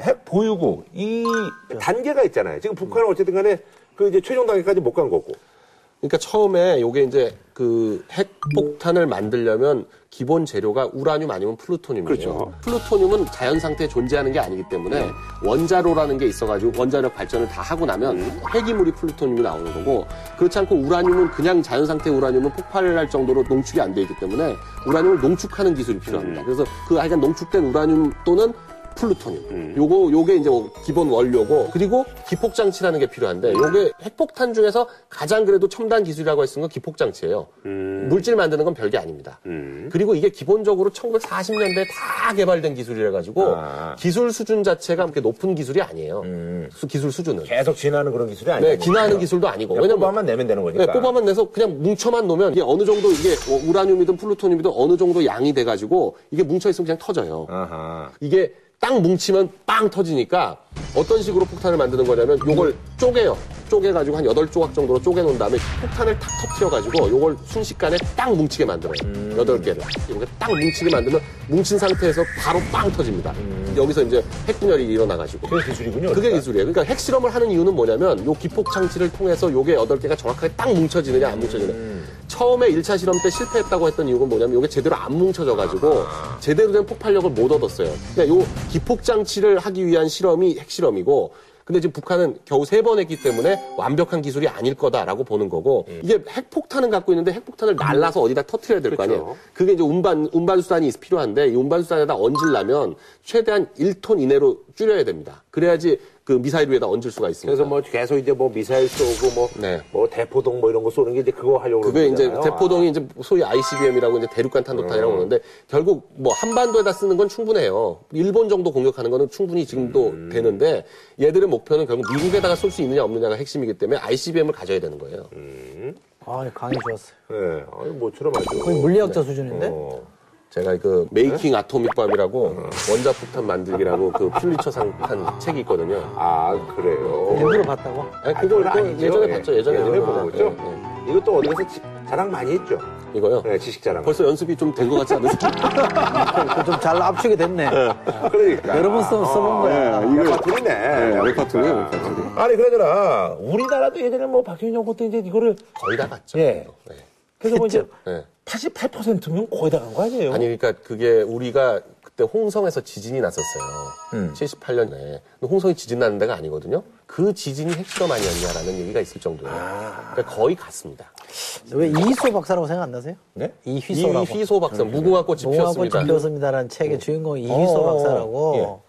Speaker 1: 핵 보유국 이 단계가 있잖아요. 지금 북한은 어쨌든 간에 그 이제 최종 단계까지 못 간 거고.
Speaker 4: 그러니까 처음에 요게 이제 그 핵폭탄을 만들려면 기본 재료가 우라늄 아니면 플루토늄이에요.
Speaker 11: 그렇죠.
Speaker 4: 플루토늄은 자연 상태에 존재하는 게 아니기 때문에 원자로라는 게 있어가지고 원자력 발전을 다 하고 나면 폐기물이 플루토늄이 나오는 거고 그렇지 않고 우라늄은 그냥 자연 상태 우라늄은 폭발할 정도로 농축이 안 돼 있기 때문에 우라늄을 농축하는 기술이 필요합니다. 그래서 그 하여간 농축된 우라늄 또는 플루토늄. 요거 요게 이제 기본 원료고 그리고 기폭 장치라는 게 필요한데 요게 핵폭탄 중에서 가장 그래도 첨단 기술이라고 했은 건 기폭 장치예요. 물질 만드는 건 별게 아닙니다. 그리고 이게 기본적으로 1940년대에 다 개발된 기술이라 가지고
Speaker 1: 아.
Speaker 4: 기술 수준 자체가 그렇게 높은 기술이 아니에요. 수- 기술 수준은.
Speaker 1: 계속 진화하는 그런 기술이 아니고.
Speaker 4: 네, 진화하는 기술도 아니고.
Speaker 1: 왜냐면 뽑아만 내면 되는 거니까.
Speaker 4: 네, 뽑아만 내서 그냥 뭉쳐만 놓으면 이게 어느 정도 이게 어, 우라늄이든 플루토늄이든 어느 정도 양이 돼 가지고 이게 뭉쳐 있으면 그냥 터져요.
Speaker 1: 아하.
Speaker 4: 이게 딱 뭉치면 빵 터지니까 어떤 식으로 폭탄을 만드는 거냐면 요걸 쪼개요. 쪼개가지고 한 8조각 정도로 쪼개놓은 다음에 폭탄을 탁 터트려가지고 요걸 순식간에 딱 뭉치게 만들어요. 여덟 개를 이렇게 딱 뭉치게 만들면 뭉친 상태에서 바로 빵 터집니다. 여기서 이제 핵분열이 일어나가지고.
Speaker 1: 그게 기술이군요.
Speaker 4: 그게. 기술이에요. 그러니까 핵실험을 하는 이유는 뭐냐면 요 기폭 장치를 통해서 요게 여덟 개가 정확하게 딱 뭉쳐지느냐 안 뭉쳐지느냐. 처음에 1차 실험 때 실패했다고 했던 이유가 뭐냐면 요게 제대로 안 뭉쳐져 가지고 제대로 된 폭발력을 못 얻었어요. 그러니까 요 기폭 장치를 하기 위한 실험이 핵실험이고 근데 지금 북한은 겨우 세 번 했기 때문에 완벽한 기술이 아닐 거다라고 보는 거고 이게 핵폭탄은 갖고 있는데 핵폭탄을 날라서 어디다 터트려야 될 거 아니에요. 그게 이제 운반 운반 수단이 필요한데 이 운반 수단에다 얹으려면 최대한 1톤 이내로 줄여야 됩니다. 그래야지 그 미사일 위에다 얹을 수가 있습니다.
Speaker 1: 그래서 뭐 계속 이제 뭐 미사일 쏘고 뭐,
Speaker 4: 네.
Speaker 1: 뭐 대포동 뭐 이런 거 쏘는 게 이제 그거 하려고
Speaker 4: 그게
Speaker 1: 그러는
Speaker 4: 이제
Speaker 1: 거잖아요.
Speaker 4: 대포동이 이제 소위 ICBM이라고 이제 대륙간 탄도탄이라고 그러는데 결국 뭐 한반도에다 쓰는 건 충분해요. 일본 정도 공격하는 거는 충분히 지금도 되는데 얘들의 목표는 결국 미국에다가 쏠 수 있느냐 없느냐가 핵심이기 때문에 ICBM을 가져야 되는 거예요.
Speaker 5: 아, 강의 좋았어요.
Speaker 1: 네, 아니 뭐처럼 하죠.
Speaker 5: 거의 물리학자 수준인데?
Speaker 1: 어.
Speaker 4: 제가 그 Making Atomic Bomb이라고 원자 폭탄 만들기라고 그 퓰리처상 탄 책이 있거든요.
Speaker 1: 아 그래요.
Speaker 5: 일부러 봤다고?
Speaker 4: 아니 그걸 또
Speaker 1: 아니죠.
Speaker 4: 예전에
Speaker 1: 예.
Speaker 4: 봤죠. 예전에
Speaker 1: 예전에
Speaker 4: 그거.
Speaker 1: 본 거죠.
Speaker 4: 예, 예.
Speaker 1: 이것도 어디 가서 지- 자랑 많이 했죠.
Speaker 4: 이거요.
Speaker 1: 네, 지식 자랑.
Speaker 4: 벌써 연습이 좀 된 것 같지 않으세요?
Speaker 5: 좀 잘 압축이 됐네.
Speaker 1: 그러니까.
Speaker 5: 여러 번 써, 써본 거야.
Speaker 1: 이거 레파토리네.
Speaker 4: 레파토리예요, 레파토리.
Speaker 1: 아니 그러더라 우리나라도 예전에 뭐 정부 때 이제 이거를
Speaker 4: 거의 다 갔죠.
Speaker 1: 예.
Speaker 4: 네.
Speaker 1: 그래서 뭐 이제
Speaker 4: 네.
Speaker 1: 88%면 거의 다 간 거 아니에요?
Speaker 4: 아니 그러니까 그게 우리가 그때 홍성에서 지진이 났었어요.
Speaker 1: 음.
Speaker 4: 78년에. 홍성이 지진 나는 데가 아니거든요. 그 지진이 핵실험 아니었냐라는 얘기가 있을 정도예요. 그러니까 거의 갔습니다.
Speaker 5: 왜 이희소 박사라고 생각 안 나세요?
Speaker 1: 네?
Speaker 5: 이휘소라고.
Speaker 4: 이휘소 박사 무궁화 꽃이
Speaker 5: 무궁화 꽃이
Speaker 4: 피었습니다.
Speaker 5: 피었습니다라는 책의 주인공이 이휘소
Speaker 1: 어,
Speaker 5: 박사라고
Speaker 1: 예.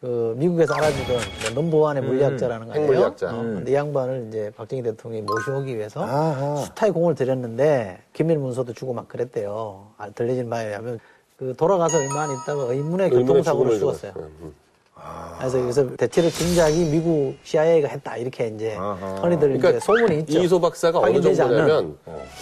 Speaker 5: 그 미국에서 알아주던 뭐 넘버원의 물리학자라는 거 아니에요?
Speaker 4: 핵물리학자.
Speaker 5: 어, 근데 이 양반을 이제 박정희 대통령이 모셔오기 위해서
Speaker 1: 아하.
Speaker 5: 수타의 공을 들였는데 기밀 문서도 주고 막 그랬대요. 아, 들려진 바에 의하면 그 돌아가서 얼마 안 있다가 의문의
Speaker 4: 죽음을
Speaker 5: 죽었어요.
Speaker 4: 죽었어요. 음.
Speaker 5: 그래서 여기서 대체로 짐작이 미국 CIA가 했다 이렇게 이제. 흔히들
Speaker 4: 그러니까
Speaker 5: 이제 소문이 있죠.
Speaker 4: 이희소 박사가 어느 정도냐면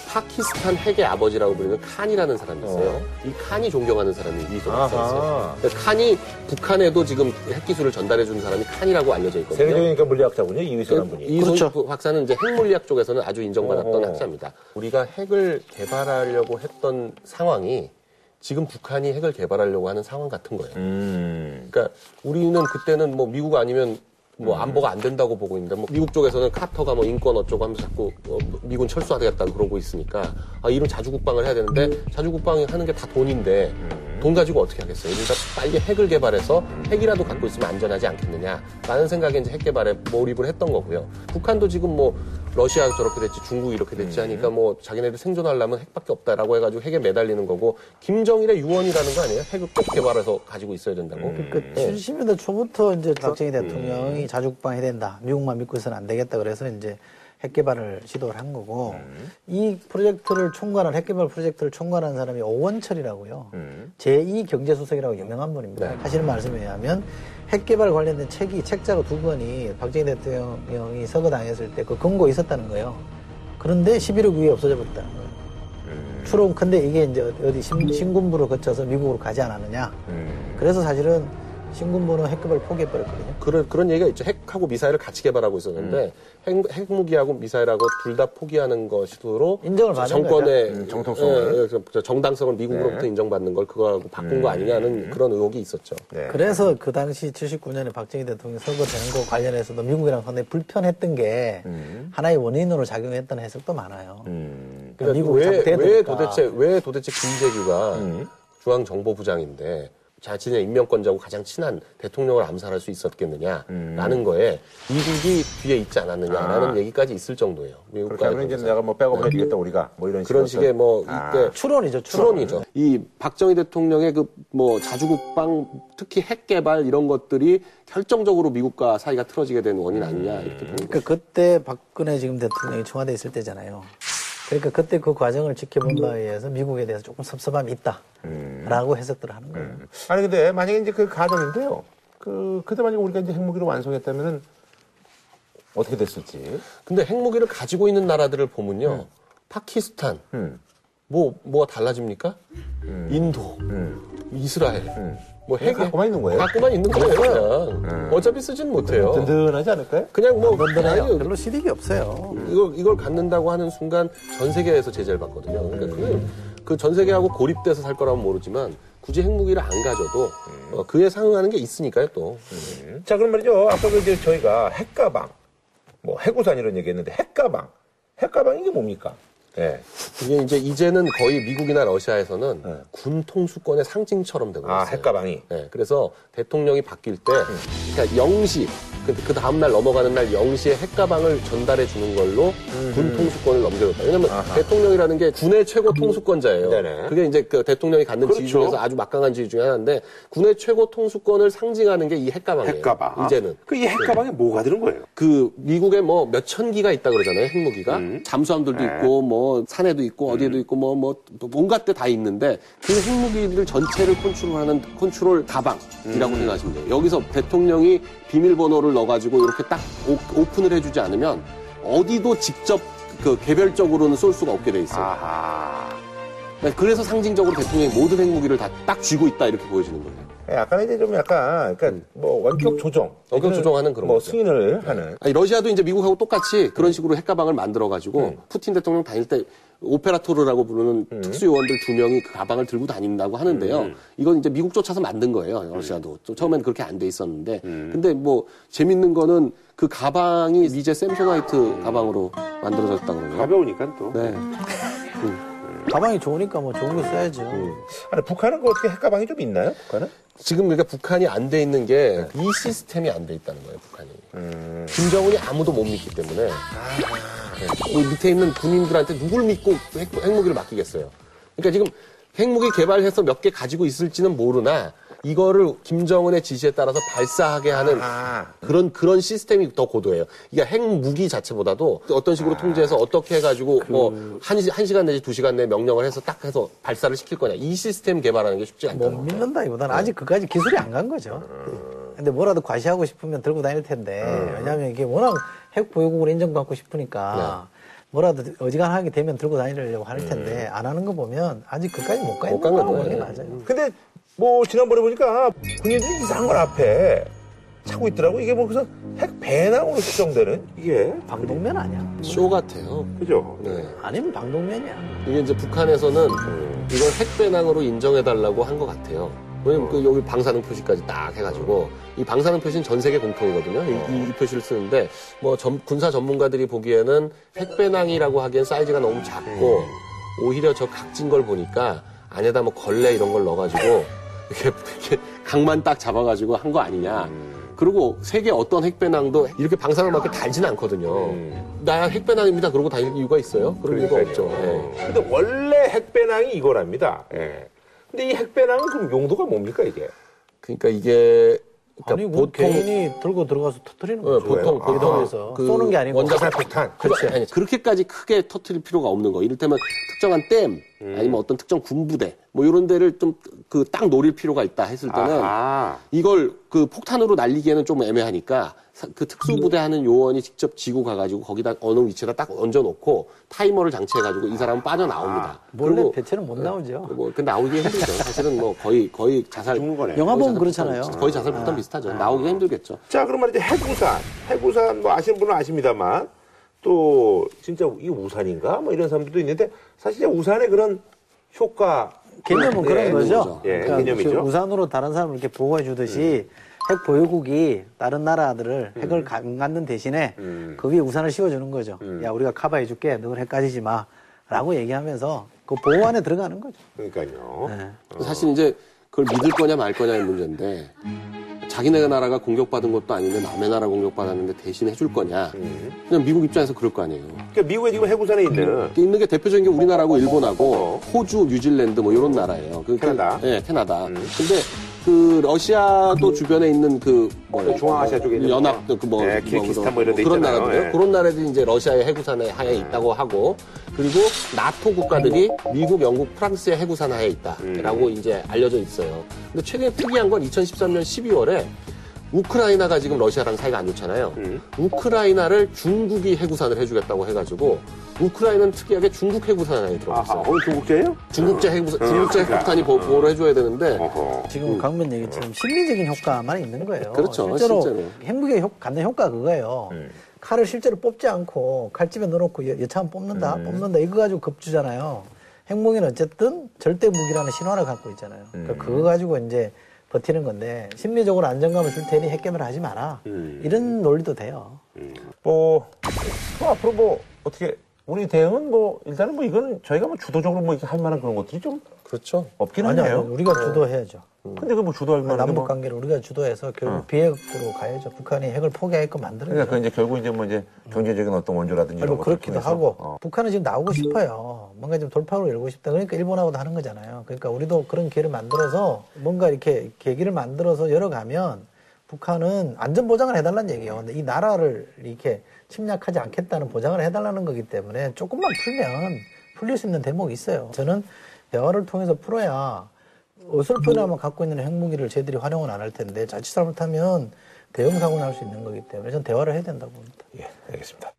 Speaker 4: 파키스탄 핵의 아버지라고 불리는 칸이라는 사람이 있어요. 이 칸이 존경하는 사람이
Speaker 1: 아하.
Speaker 4: 박사였어요. 그러니까 칸이 북한에도 지금 핵 기술을 전달해 준 사람이 칸이라고 알려져 있거든요.
Speaker 1: 세계적인 그러니까 물리학자군요 이휘소라는 분이.
Speaker 4: 이소
Speaker 5: 그렇죠.
Speaker 4: 박사는 이제 핵물리학 쪽에서는 아주 인정받았던
Speaker 1: 어허.
Speaker 4: 학자입니다. 우리가 핵을 개발하려고 했던 상황이 지금 북한이 핵을 개발하려고 하는 상황 같은 거예요.
Speaker 1: 음.
Speaker 4: 그러니까 우리는 그때는 뭐 미국 아니면 뭐 안보가 안 된다고 보고 있는데 뭐 미국 쪽에서는 카터가 뭐 인권 어쩌고 하면서 자꾸 어, 미군 철수하겠다고 그러고 있으니까 아 이런 자주 국방을 해야 되는데 자주 국방이 하는 게 다 돈인데 돈 가지고 어떻게 하겠어요? 그러니까 빨리 핵을 개발해서 핵이라도 갖고 있으면 안전하지 않겠느냐라는 생각에 이제 핵 개발에 몰입을 했던 거고요. 북한도 지금 뭐 러시아 저렇게 됐지 중국 이렇게 됐지 하니까 뭐 자기네들 생존하려면 핵밖에 없다라고 해가지고 핵에 매달리는 거고 김정일의 유언이라는 거 아니에요? 핵을 꼭 개발해서 가지고 있어야 된다고.
Speaker 5: 그 70년대 초부터 이제 박정희 대통령이 자주국방 해야 된다. 미국만 믿고 있어는 안 되겠다. 그래서 이제 핵 개발을 시도를 한 거고 이 프로젝트를 총괄한 핵 개발 프로젝트를 총괄한 사람이 오원철이라고요. 제2 경제수석이라고 유명한 분입니다. 하시는 말씀에 의하면 핵 개발 관련된 책이 책자가 두 권이 박정희 대통령이 서거 당했을 때 그 근거 있었다는 거예요. 그런데 11억 위에 없어져 버렸다는 거예요. 추론 근데 이게 이제 어디 신, 신군부를 거쳐서 미국으로 가지 않았느냐. 그래서 사실은 신군부는 핵급을 포기해버렸거든요.
Speaker 4: 그런 그런 얘기가 있죠. 핵하고 미사일을 같이 개발하고 있었는데 핵, 핵무기하고 미사일하고 둘 다 포기하는 것으로
Speaker 5: 인정을 받은
Speaker 4: 정권의
Speaker 1: 거죠. 음, 정통성을.
Speaker 4: 예, 예, 그 정당성을 미국으로부터 인정받는 걸 그거하고 바꾼 거 아니냐는 그런 의혹이 있었죠.
Speaker 1: 네.
Speaker 5: 그래서 그 당시 79년에 박정희 대통령이 선거되는 거 관련해서도 미국이랑 상당히 불편했던 게 하나의 원인으로 작용했던 해석도 많아요.
Speaker 1: 음.
Speaker 5: 그러니까 미국
Speaker 4: 왜, 왜. 도대체 왜 도대체 김재규가
Speaker 1: 음.
Speaker 4: 중앙정보부장인데 자신의 임명권자고 가장 친한 대통령을 암살할 수 있었겠느냐라는 거에 미국이 뒤에 있지 않았느냐라는
Speaker 1: 아.
Speaker 4: 얘기까지 있을 정도예요.
Speaker 1: 그렇게
Speaker 4: 미국과
Speaker 1: 하면 이제 내가 뭐 백업을 해주겠다 우리가 뭐 이런
Speaker 4: 그런
Speaker 1: 식으로
Speaker 4: 식의 뭐
Speaker 1: 아.
Speaker 4: 이때
Speaker 5: 추론이죠, 추론.
Speaker 4: 추론이죠. 이 박정희 대통령의 그 뭐 자주국방 특히 핵 개발 이런 것들이 결정적으로 미국과 사이가 틀어지게 된 원인 아니냐 이렇게 보는
Speaker 5: 그러니까 그때 박근혜 지금 대통령이 청와대에 있을 때잖아요. 그러니까 그때 그 과정을 지켜본 바에 의해서 미국에 대해서 조금 섭섭함이 있다라고 해석들을 하는 거예요.
Speaker 1: 아니 근데 만약에 이제 그 가정인데요. 그 그때 만약 에 우리가 이제 핵무기를 완성했다면은 어떻게 됐을지.
Speaker 4: 근데 핵무기를 가지고 있는 나라들을 보면요. 파키스탄,
Speaker 1: 음.
Speaker 4: 뭐, 뭐가 달라집니까? 인도, 이스라엘. 뭐 핵,
Speaker 1: 갖고만 있는 거예요?
Speaker 4: 갖고만 있는 거예요, 그냥. 어차피 쓰진 못해요.
Speaker 1: 든든하지 않을까요?
Speaker 4: 그냥 뭐,
Speaker 5: 든든해요. 별로 실익이 없어요.
Speaker 4: 이걸, 이걸 갖는다고 하는 순간 전 세계에서 제재를 받거든요. 그러니까 그전 세계하고 고립돼서 살 거라면 모르지만 굳이 핵무기를 안 가져도 어, 그에 상응하는 게 있으니까요, 또.
Speaker 1: 자, 그럼 말이죠. 아까 그 이제 저희가 핵가방, 뭐 핵우산 이런 얘기 했는데 핵가방. 핵가방 이게 뭡니까? 예.
Speaker 4: 이게 이제 이제는 거의 미국이나 러시아에서는
Speaker 1: 네.
Speaker 4: 군 통수권의 상징처럼 되고 있어요.
Speaker 1: 아, 핵가방이.
Speaker 4: 네, 그래서 대통령이 바뀔 때, 그러니까 영시, 그, 그 다음날 넘어가는 날 영시에 핵가방을 전달해 주는 걸로 군 통수권을 넘겨줬다. 왜냐면
Speaker 1: 아하.
Speaker 4: 대통령이라는 게 군의 최고 통수권자예요.
Speaker 1: 네네.
Speaker 4: 그게 이제 그 대통령이 갖는 지위
Speaker 1: 그렇죠.
Speaker 4: 중에서 아주 막강한 지위 중에 하나인데, 군의 최고 통수권을 상징하는 게 이 핵가방이에요.
Speaker 1: 핵가방.
Speaker 4: 이제는.
Speaker 1: 그 이 핵가방에 뭐가 들은 거예요?
Speaker 4: 그 미국에 뭐 몇천 기가 있다 그러잖아요 핵무기가
Speaker 1: 음.
Speaker 4: 잠수함들도
Speaker 1: 네.
Speaker 4: 있고 뭐 산에도 있고 어디에도 있고 뭐뭐 온갖 데 다 있는데 그 핵무기들 전체를 컨트롤하는 컨트롤 가방이라고
Speaker 1: 음.
Speaker 4: 생각하시면 돼요 여기서 대통령이 비밀번호를 넣어가지고 이렇게 딱 오, 픈을 해주지 않으면 어디도 직접 그 개별적으로는 쏠 수가 없게 돼 있어요
Speaker 1: 아하.
Speaker 4: 그래서 상징적으로 대통령이 모든 핵무기를 다 딱 쥐고 있다 이렇게 보여지는 거예요
Speaker 1: 약간 이제 좀 약간, 그러니까 뭐 원격 조정.
Speaker 4: 원격 조정하는 그런
Speaker 1: 뭐
Speaker 4: 거죠.
Speaker 1: 승인을 하는.
Speaker 4: 아니, 러시아도 이제 미국하고 똑같이 그런 식으로 핵가방을 만들어 가지고
Speaker 1: 음.
Speaker 4: 푸틴 대통령 다닐 때 오페라토르라고 부르는 특수 요원들 두 명이 그 가방을 들고 다닌다고 하는데요.
Speaker 1: 음.
Speaker 4: 이건 이제 미국 쫓아서 만든 거예요. 러시아도. 좀 처음엔 그렇게 안 돼 있었는데. 근데 뭐 재밌는 거는 그 가방이 미제 샘소나이트 가방으로 만들어졌다고 그러네요.
Speaker 1: 가벼우니까 또.
Speaker 4: 네.
Speaker 5: 가방이 좋으니까 뭐 좋은 거 써야죠.
Speaker 1: 아니, 북한은 그 어떻게 핵가방이 좀 있나요? 북한은?
Speaker 4: 지금 그러니까 북한이 안 돼 있는 게 이 시스템이 안 돼 있다는 거예요, 북한이. 김정은이 아무도 못 믿기 때문에. 네. 그 밑에 있는 군인들한테 누굴 믿고 핵, 핵무기를 맡기겠어요. 그러니까 지금 핵무기 개발해서 몇 개 가지고 있을지는 모르나 이거를 김정은의 지시에 따라서 발사하게 하는
Speaker 1: 아.
Speaker 4: 그런 그런 시스템이 더 고도해요. 이게 핵무기 자체보다도 어떤 식으로 통제해서 어떻게 해가지고 뭐한한 시간 내지 두 시간 내 명령을 해서 딱 해서 발사를 시킬 거냐 이 시스템 개발하는 게 쉽지
Speaker 5: 못
Speaker 4: 않다는 거예요.
Speaker 5: 믿는다기보다는 아직 그까지 기술이 안 간 거죠. 근데 뭐라도 과시하고 싶으면 들고 다닐 텐데 왜냐하면 이게 워낙 핵 보유국으로 인정받고 싶으니까 뭐라도 어지간하게 되면 들고 다니려고 할 텐데 안 하는 거 보면 아직 그까지 못 가 있는 게
Speaker 4: 예.
Speaker 5: 맞아요.
Speaker 1: 근데 뭐 지난번에 보니까 군인들이 이상한 걸 앞에 차고 있더라고. 이게 뭐 그래서 핵 배낭으로 추정되는 이게
Speaker 5: 방독면 아니야.
Speaker 4: 쇼 같아요.
Speaker 1: 그죠?
Speaker 4: 네.
Speaker 5: 아니면 방독면이야.
Speaker 4: 이게 이제 북한에서는 이걸 핵배낭으로 인정해달라고 한 것 같아요. 왜냐면 그 여기 방사능 표시까지 딱 해가지고 이 방사능 표시는 전 세계 공통이거든요. 이, 이- 이 표시를 쓰는데 뭐 전- 군사 전문가들이 보기에는 핵배낭이라고 하기엔 사이즈가 너무 작고 오히려 저 각진 걸 보니까 안에다 뭐 걸레 이런 걸 넣어가지고 이렇게, 이렇게 각만 딱 잡아가지고 한 거 아니냐. 그리고 세계 어떤 핵배낭도 이렇게 방사능 밖에 달지는 않거든요. 나 핵배낭입니다. 그러고 다닐 이유가 있어요? 그럴 이유가 없죠. 예.
Speaker 1: 근데 원래 핵배낭이 이거랍니다. 예. 근데 이 핵배낭은 그럼 용도가 뭡니까 이게?
Speaker 4: 그러니까 이게 그러니까
Speaker 5: 아니 뭐
Speaker 4: 보통
Speaker 5: 개인이 들고 들어가서 터뜨리는
Speaker 4: 어,
Speaker 5: 거죠.
Speaker 4: 보통 보통
Speaker 5: 기도에서 쏘는 게 아니고
Speaker 4: 원자
Speaker 1: 폭탄.
Speaker 4: 그렇지. 아니, 그렇게까지 크게 터트릴 필요가 없는 거. 이를테면 특정한 댐 아니면 어떤 특정 군부대 뭐 이런 데를 좀 그 딱 노릴 필요가 있다 했을 때는
Speaker 1: 아.
Speaker 4: 이걸 그 폭탄으로 날리기에는 좀 애매하니까 사- 그 특수부대 하는 요원이 직접 지고 가가지고 거기다 어느 위치에다 딱 얹어놓고 타이머를 장치해가지고 이 사람은 빠져나옵니다.
Speaker 5: 원래
Speaker 4: 그리고
Speaker 5: 대체는 못 나오죠.
Speaker 4: 뭐, 그 나오기 힘들죠. 사실은 뭐 거의, 거의 자살.
Speaker 1: 죽는 거네.
Speaker 5: 영화 보면
Speaker 4: 자살
Speaker 5: 그렇잖아요.
Speaker 4: 폭탄, 거의 자살 폭탄 비슷하죠. 나오기가 힘들겠죠.
Speaker 1: 자, 그럼 말이죠. 핵우산. 핵우산 뭐 아시는 분은 아십니다만 또 진짜 이게 우산인가? 뭐 이런 사람들도 있는데 사실 이제 우산의 그런 효과
Speaker 5: 개념은
Speaker 1: 네,
Speaker 5: 그런 거죠.
Speaker 4: 거죠.
Speaker 1: 예,
Speaker 5: 그러니까
Speaker 1: 개념이죠.
Speaker 5: 그 우산으로 다른 사람을 이렇게 보호해 주듯이 핵 보유국이 다른 나라들을 핵을 안 갖는 대신에 그 위에 우산을 씌워주는 거죠. 야 우리가 커버해 줄게. 너는 핵 가지지 마. 라고 얘기하면서 그 보호 안에 들어가는 거죠.
Speaker 1: 그러니까요.
Speaker 5: 네.
Speaker 4: 사실 이제 그걸 믿을 거냐 말 거냐의 문제인데 자기네 나라가 공격받은 것도 아닌데 남의 나라 공격받았는데 대신 해줄 거냐. 그냥 미국 입장에서 그럴 거 아니에요.
Speaker 1: 그러니까 미국에 지금 핵우산에 있는
Speaker 4: 있는 게 대표적인 게 우리나라하고 일본하고 호주, 뉴질랜드 뭐 이런 나라예요. 그, 그-
Speaker 1: 캐나다.
Speaker 4: 예, 캐나다. 근데 그 러시아도 주변에 있는 그 뭐,
Speaker 1: 중앙아시아 쪽에 있는
Speaker 4: 연합
Speaker 1: 거.
Speaker 4: 그뭐
Speaker 1: 예, 키르기스탄 뭐 이런 데
Speaker 4: 그런
Speaker 1: 있잖아요.
Speaker 4: 나라들요.
Speaker 1: 예.
Speaker 4: 그런 나라들이 이제 러시아의 해구산에 하에 있다고 하고 그리고 나토 국가들이 미국, 영국, 프랑스의 해구산 하에 있다라고 이제 알려져 있어요. 근데 최근에 특이한 건 2013년 12월에 우크라이나가 지금 러시아랑 사이가 안 좋잖아요. 우크라이나를 중국이 해구산을 해주겠다고 해가지고 우크라이나는 특이하게 중국 해구산 안에
Speaker 1: 아하,
Speaker 4: 들어갔어요.
Speaker 1: 오늘 중국제예요?
Speaker 4: 중국제 해구산, 중국제 핵폭탄이 보- 보호를 해줘야 되는데
Speaker 1: 어허.
Speaker 5: 지금 강변 얘기처럼 심리적인 효과만 있는 거예요.
Speaker 4: 그렇죠,
Speaker 5: 실제로, 효, 갖는 효과가 그거예요. 칼을 실제로 뽑지 않고 칼집에 넣어놓고 여- 여차하면 뽑는다, 뽑는다 이거 가지고 겁주잖아요. 핵무기는 어쨌든 절대 무기라는 신화를 갖고 있잖아요. 그러니까 그거 가지고 이제 버티는 건데 심리적으로 안정감을 줄 테니 핵개발 하지 마라. 이런 논리도 돼요.
Speaker 1: 뭐, 뭐 앞으로 뭐 어떻게 우리 대응은 뭐 일단은 뭐 이건 저희가 뭐 주도적으로 뭐 이렇게 할 만한 그런 것들이 좀
Speaker 12: 그렇죠.
Speaker 1: 없긴
Speaker 5: 아니요,
Speaker 1: 하네요.
Speaker 5: 우리가 주도해야죠.
Speaker 1: 근데 그 뭐 주도할 만한 게
Speaker 5: 남북
Speaker 1: 뭐.
Speaker 5: 관계를 우리가 주도해서 결국 비핵으로 가야죠. 북한이 핵을 포기하게끔 만드는
Speaker 1: 그러니까. 그 이제 결국 이제 뭐 이제 경제적인 어떤 원조라든지 이런
Speaker 5: 뭐 그렇기도. 하고
Speaker 1: 어.
Speaker 5: 북한은 지금 나오고 싶어요. 뭔가 좀 돌파구를 열고 싶다. 그러니까 일본하고도 하는 거잖아요. 그러니까 우리도 그런 기회를 만들어서 뭔가 이렇게 계기를 만들어서 열어가면 북한은 안전 보장을 해달라는 얘기예요. 근데 이 나라를 이렇게 침략하지 않겠다는 보장을 해달라는 거기 때문에 조금만 풀면 풀릴 수 있는 대목이 있어요. 저는 대화를 통해서 풀어야 어설프나마 갖고 있는 핵무기를 쟤들이 활용은 안 할 텐데 자칫 잘못하면 대형 사고 날 수 있는 거기 때문에 저는 대화를 해야 된다고 봅니다.
Speaker 1: 예, 알겠습니다.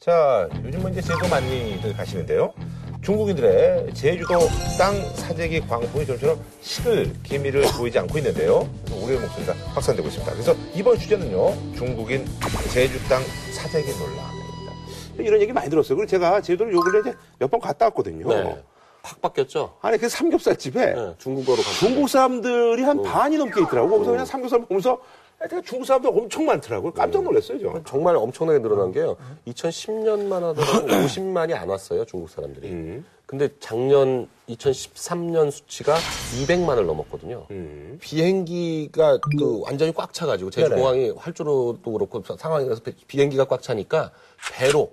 Speaker 1: 자, 요즘 뭐 이제 제주도 많이들 가시는데요. 중국인들의 제주도 땅 사재기 광풍이 좀처럼 식을 기미를 보이지 않고 있는데요. 그래서 우려의 목소리가 확산되고 있습니다. 그래서 이번 주제는요, 중국인 제주 땅 사재기 논란입니다. 이런 얘기 많이 들었어요. 그리고 제가 제주도를 요 근래 이제 몇 번 갔다 왔거든요.
Speaker 4: 네. 확 바뀌었죠?
Speaker 1: 아니 그 삼겹살 집에
Speaker 4: 네, 중국어로 가
Speaker 1: 중국 사람들이 한
Speaker 4: 어.
Speaker 1: 반이 넘게 있더라고. 거기서 그냥 삼겹살 보면서 하여튼 중국 사람들 엄청 많더라고요. 깜짝 놀랐어요, 저.
Speaker 4: 정말 엄청나게 늘어난 게요. 2010년만 하더라도 50만이 안 왔어요, 중국 사람들이.
Speaker 1: 음.
Speaker 4: 근데 작년 2013년 수치가 200만을 넘었거든요.
Speaker 1: 음.
Speaker 4: 비행기가 그 완전히 꽉 차가지고 제주
Speaker 1: 네네.
Speaker 4: 공항이 활주로도 그렇고 상황에서 비행기가 꽉 차니까 배로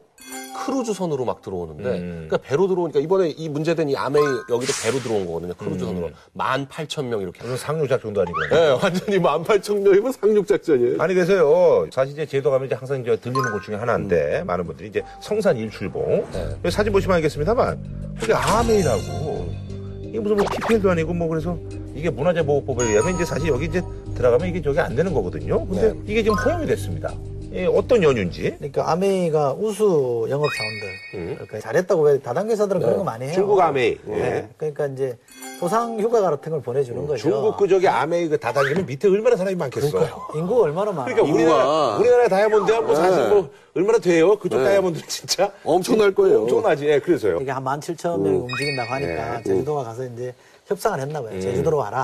Speaker 4: 크루즈선으로 막 들어오는데
Speaker 1: 음.
Speaker 4: 그러니까 배로 들어오니까 이번에 이 문제된 이 암웨이 여기도 배로 들어온 거거든요. 크루즈선으로
Speaker 1: 음.
Speaker 4: 18,000명 이렇게.
Speaker 1: 무슨 상륙 작전도 아니고.
Speaker 4: 네, 완전히 18,000명이면 상륙 작전이에요.
Speaker 1: 아니 그래서요. 사실 이제 제주도 가면 이제 항상 이제 들리는 곳 중에 하나인데 많은 분들이 이제 성산 일출봉
Speaker 4: 네.
Speaker 1: 여기 사진 보시면 알겠습니다만 거기 암웨이라고 이게 무슨 뭐 PPL도 아니고 뭐 그래서 이게 문화재 보호법에 의하면 이제 사실 여기 이제 들어가면 이게 저게 안 되는 거거든요. 근데
Speaker 4: 네.
Speaker 1: 이게 지금 허용이 됐습니다. 예, 어떤 연유인지.
Speaker 5: 그러니까 아메이가 우수 영업 사원들 그러니까 잘했다고 왜 다단계사들은 그런 거 많이 해요.
Speaker 1: 음. 중국 아메이.
Speaker 5: 네.
Speaker 1: 예.
Speaker 5: 그러니까 이제 보상 휴가 같은 걸 보내주는 거죠.
Speaker 1: 중국 그 저기 아메이 그 다단계면 밑에 얼마나 사람이 많겠어.
Speaker 5: 인구가 얼마나 많아.
Speaker 1: 그러니까. 우리나라, 우리나라 다이아몬드야 뭐 사실
Speaker 4: 네.
Speaker 1: 뭐 얼마나 돼요? 그쪽
Speaker 4: 네.
Speaker 1: 다이아몬드는 진짜
Speaker 4: 엄청날 거예요.
Speaker 1: 엄청나지. 예, 그래서요.
Speaker 5: 이게 한 17,000명이 움직인다고 하니까
Speaker 1: 네.
Speaker 5: 제주도가 가서 이제 협상을 했나 봐요. 제주도로 와라.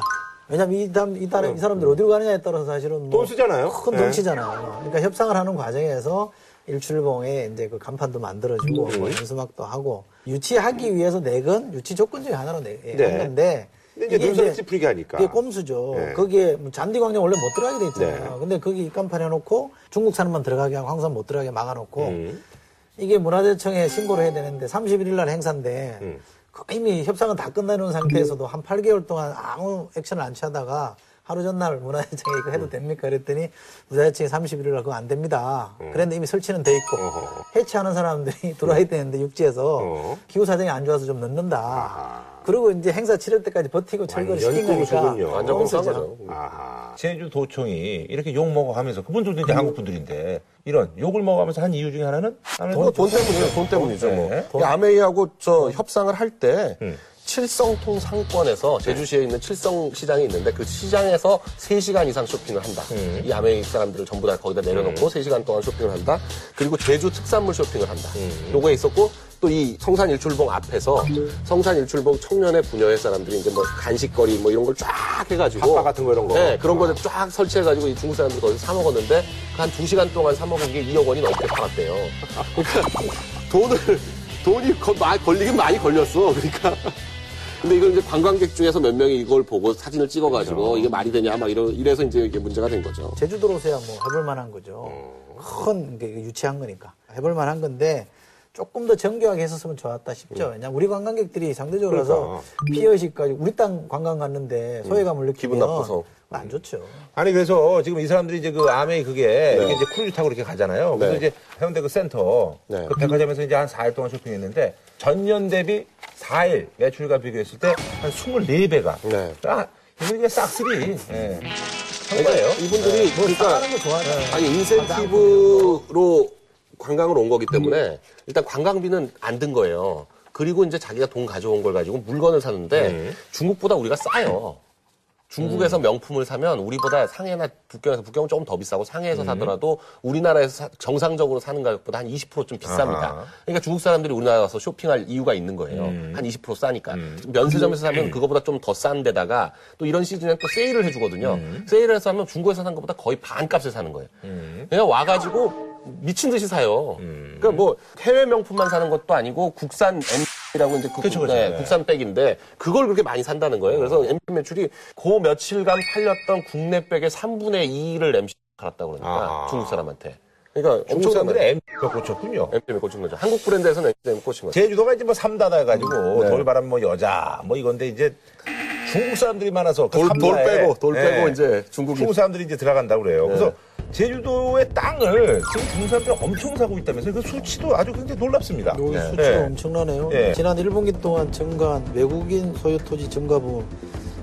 Speaker 5: 왜냐면 이, 이, 딸, 이 사람들 어디로 가느냐에 따라서 사실은 뭐
Speaker 1: 돈 쓰잖아요.
Speaker 5: 큰
Speaker 1: 네.
Speaker 5: 덩치잖아요. 그러니까 협상을 하는 과정에서 일출봉에 이제 그 간판도 만들어주고 뭐 연수막도 하고 유치하기 위해서 내건 유치 조건 중에 하나로 내, 한
Speaker 1: 네.
Speaker 5: 건데
Speaker 1: 근데 이제 눈썹을 찌푸리게 하니까.
Speaker 5: 그게 꼼수죠.
Speaker 1: 네.
Speaker 5: 거기에 뭐 잔디광장 원래 못 들어가게 돼 있잖아요.
Speaker 1: 네.
Speaker 5: 근데 거기 입간판 해놓고 중국 사람만 들어가게 하고 황산 못 들어가게 막아놓고
Speaker 1: 음.
Speaker 5: 이게 문화재청에 신고를 해야 되는데 31일 날 행사인데
Speaker 1: 음.
Speaker 5: 그 이미 협상은 다 끝나는 상태에서도 한 8개월 동안 아무 액션을 안 취하다가 하루 전날 문화재청에 이거
Speaker 1: 음.
Speaker 5: 해도 됩니까? 그랬더니 문화재청이 31일 날 그거 안 됩니다. 그랬는데 이미 설치는 돼 있고
Speaker 1: 음. 어허.
Speaker 5: 해체하는 사람들이 들어와야 되는데 육지에서
Speaker 1: 어.
Speaker 5: 기후 사정이 안 좋아서 좀 늦는다. 그리고 이제 행사 치를 때까지 버티고 철거를 시킨 거니까.
Speaker 4: 완전 거죠.
Speaker 1: 아하. 제주 도청이 이렇게 욕 먹어가면서 그분들도 이제 한국 분들인데 이런 욕을 먹어가면서 한 이유 중에 하나는 나는
Speaker 4: 돈, 돈 때문이죠. 돈 때문이죠. 뭐.
Speaker 1: 네.
Speaker 4: 이 아메이하고 저 협상을 할때
Speaker 1: 음.
Speaker 4: 칠성통 상권에서 제주시에 있는 칠성 시장이 있는데 그 시장에서 3시간 이상 쇼핑을 한다.
Speaker 1: 음.
Speaker 4: 이 아메이 사람들을 전부 다 거기다 내려놓고 3시간 동안 쇼핑을 한다. 그리고 제주 특산물 쇼핑을 한다.
Speaker 1: 음.
Speaker 4: 요거에 있었고 또 이 성산 일출봉 앞에서 성산 일출봉 청년의 부녀회 사람들이 이제 뭐 간식거리 뭐 이런 걸 쫙 해가지고
Speaker 1: 핫바 같은 거 이런 거.
Speaker 4: 네, 그런 거를 쫙 설치해가지고 이 중국 사람들이 거기서 사 먹었는데 그한두 시간 동안 사 먹은 게 2억 원이 넘게 팔았대요. 그러니까 돈을 돈이 거- 마- 걸리긴 많이 걸렸어. 그러니까. 근데 이걸 이제 관광객 중에서 몇 명이 이걸 보고 사진을 찍어가지고 이게 말이 되냐 막 이러, 이래서 이제 이게 문제가 된 거죠.
Speaker 5: 제주도로서야 뭐 해볼 만한 거죠. 큰 게 유치한 거니까 해볼 만한 건데 조금 더 정교하게 했었으면 좋았다 싶죠. 왜냐면 우리 관광객들이 상대적으로 가서 피해의식 가지고 우리 땅 관광 갔는데 소외감을 느끼면
Speaker 4: 기분 나빠서.
Speaker 5: 안 좋죠.
Speaker 1: 아니 그래서 지금 이 사람들이 이제 그 암웨이 그게 이렇게 이제 크루즈 타고 이렇게 가잖아요. 그래서
Speaker 4: 네.
Speaker 1: 이제 해운대 그 센텀
Speaker 4: 네.
Speaker 1: 그 백화점에서 이제 한 4일 동안 쇼핑했는데 전년 대비 4일 매출과 비교했을 때 한 24배가.
Speaker 4: 네.
Speaker 1: 아, 이게 싹쓸이. 예. 한 거예요.
Speaker 4: 이분들이 그러니까
Speaker 5: 하는 거 좋아하죠.
Speaker 4: 아니 인센티브로 관광을 온 거기 때문에 일단 관광비는 안 든 거예요. 그리고 이제 자기가 돈 가져온 걸 가지고 물건을 사는데
Speaker 1: 음.
Speaker 4: 중국보다 우리가 싸요. 중국에서 명품을 사면 우리보다 상해나 북경에서 북경은 조금 더 비싸고 상해에서 사더라도 우리나라에서 사- 정상적으로 사는 가격보다 한 20%좀 비쌉니다.
Speaker 1: 아하.
Speaker 4: 그러니까 중국 사람들이 우리나라 와서 쇼핑할 이유가 있는 거예요. 한 20% 싸니까. 면세점에서 사면 그거보다 좀 더 싼 데다가 또 이런 시즌에 또 세일을 해주거든요. 세일을 해서 하면 중국에서 사는 것보다 거의 반값에 사는 거예요. 그냥 와가지고 미친 듯이 사요. 그러니까 뭐 해외 명품만 사는 것도 아니고 국산 M이라고 이제 그
Speaker 1: 그쵸, 그쵸.
Speaker 4: 네,
Speaker 1: 네.
Speaker 4: 국산 백인데 그걸 그렇게 많이 산다는 거예요. 그래서 M 매출이 그 며칠간 팔렸던 국내 백의 3분의 2를 MC 팔았다고 그러니까
Speaker 1: 아하.
Speaker 4: 중국 사람한테. 그러니까
Speaker 1: 중국 사람들이
Speaker 4: 엄청나게
Speaker 1: M 꽂혔군요.
Speaker 4: M 때문에 꽂힌 거죠. 한국 브랜드에서는 M 때문에 꽂힌 거죠.
Speaker 1: 제주도가 이제 뭐 삼다다 해가지고
Speaker 4: 네.
Speaker 1: 돌바람 뭐 여자 뭐 이건데 이제 중국 사람들이 많아서 그
Speaker 4: 돌, 빼고 돌
Speaker 1: 예,
Speaker 4: 빼고 이제 중국이
Speaker 1: 중국 사람들이 이제 들어간다고 그래요.
Speaker 4: 네.
Speaker 1: 그래서 제주도의 땅을 지금 중국 사람들이 엄청 사고 있다면서요. 그 수치도 아주 굉장히 놀랍습니다.
Speaker 5: 요
Speaker 1: 예.
Speaker 5: 수치가
Speaker 1: 예.
Speaker 5: 엄청나네요.
Speaker 1: 예.
Speaker 5: 지난 1분기 동안 증가한 외국인 소유 토지 증가부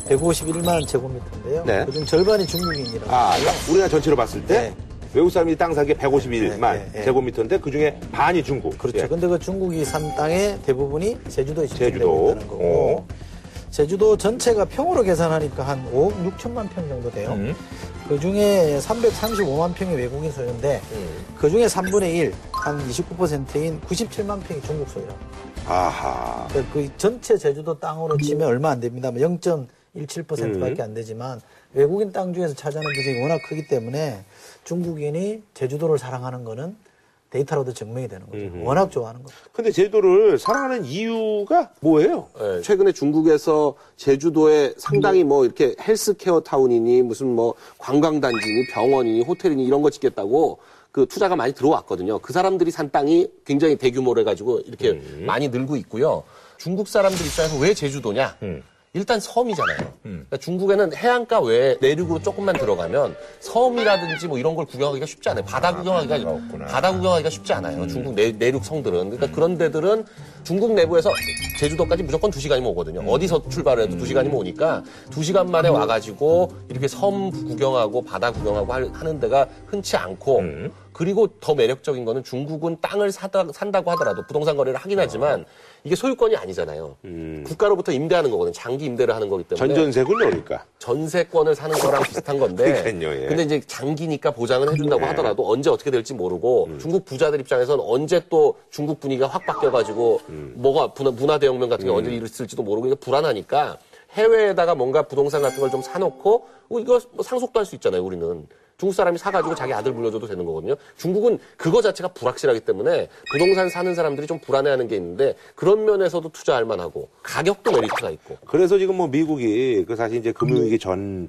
Speaker 5: 151만 제곱미터인데요.
Speaker 1: 네.
Speaker 5: 그중 절반이 중국인이라고.
Speaker 1: 아, 그러니까 우리나라 전체로 봤을 때
Speaker 5: 네.
Speaker 1: 외국 사람이 땅 사기에 151만
Speaker 5: 네, 네, 네.
Speaker 1: 제곱미터인데 그 중에 반이 중국.
Speaker 5: 그렇죠.
Speaker 1: 예.
Speaker 5: 근데 그 중국이 산 땅의 대부분이 제주도에
Speaker 1: 제주도.
Speaker 5: 집중되고 있다는 거고.
Speaker 1: 어.
Speaker 5: 제주도 전체가 평으로 계산하니까 한 5억 6천만 평 정도 돼요.
Speaker 1: 음.
Speaker 5: 그 중에 335만 평이 외국인 소유인데
Speaker 1: 음.
Speaker 5: 그 중에 3분의 1, 한 29%인 97만 평이 중국 소유라고.
Speaker 1: 아하.
Speaker 5: 그러니까 그 전체 제주도 땅으로 치면 얼마 안 됩니다만 0.17%밖에 안 되지만 외국인 땅 중에서 차지하는 비중이 워낙 크기 때문에 중국인이 제주도를 사랑하는 거는 데이터로도 증명이 되는 거죠. 워낙 좋아하는 거죠.
Speaker 1: 근데 제주도를 사랑하는 이유가 뭐예요?
Speaker 4: 네.
Speaker 11: 최근에 중국에서 제주도에 상당히 뭐 이렇게 헬스케어 타운이니 무슨 뭐 관광단지니 병원이니 호텔이니 이런 거 짓겠다고 그 투자가 많이 들어왔거든요. 그 사람들이 산 땅이 굉장히 대규모로 해가지고 이렇게
Speaker 4: 많이 늘고 있고요. 중국 사람들 입장에서 왜 제주도냐? 일단 섬이잖아요. 그러니까 중국에는 해안가 외에 내륙으로 조금만 들어가면 섬이라든지 뭐 이런 걸 구경하기가 쉽지 않아요. 바다 구경하기가. 바다 구경하기가 쉽지 않아요. 중국 내, 내륙 성들은. 그러니까 그런 데들은 중국 내부에서 제주도까지 무조건 두 시간이면 오거든요. 어디서 출발을 해도 두 시간이면 오니까 두 시간 만에 와가지고 이렇게 섬 구경하고 바다 구경하고 할- 하는 데가 흔치 않고 그리고 더 매력적인 거는 중국은 땅을 사다, 산다고 하더라도 부동산 거래를 하긴 하지만 이게 소유권이 아니잖아요. 국가로부터 임대하는 거거든요. 장기 임대를 하는 거기 때문에
Speaker 1: 전전세군요, 그러니까.
Speaker 4: 전세권을 사는 거랑 비슷한 건데.
Speaker 1: 그러니까요, 예.
Speaker 4: 근데 이제 장기니까 보장은 해준다고
Speaker 1: 예.
Speaker 4: 하더라도 언제 어떻게 될지 모르고 중국 부자들 입장에서는 언제 또 중국 분위기가 확 바뀌어가지고 뭐가 문화, 문화 대혁명 같은 게 언제 일었을지도 모르고 이게 불안하니까 해외에다가 뭔가 부동산 같은 걸 좀 사놓고 어, 이거 뭐 상속도 할 수 있잖아요, 우리는. 중국 사람이 사가지고 자기 아들 물려줘도 되는 거거든요. 중국은 그거 자체가 불확실하기 때문에 부동산 사는 사람들이 좀 불안해하는 게 있는데 그런 면에서도 투자할 만하고 가격도 메리트가 있고.
Speaker 1: 그래서 지금 뭐 미국이 그 사실 이제 금융위기 전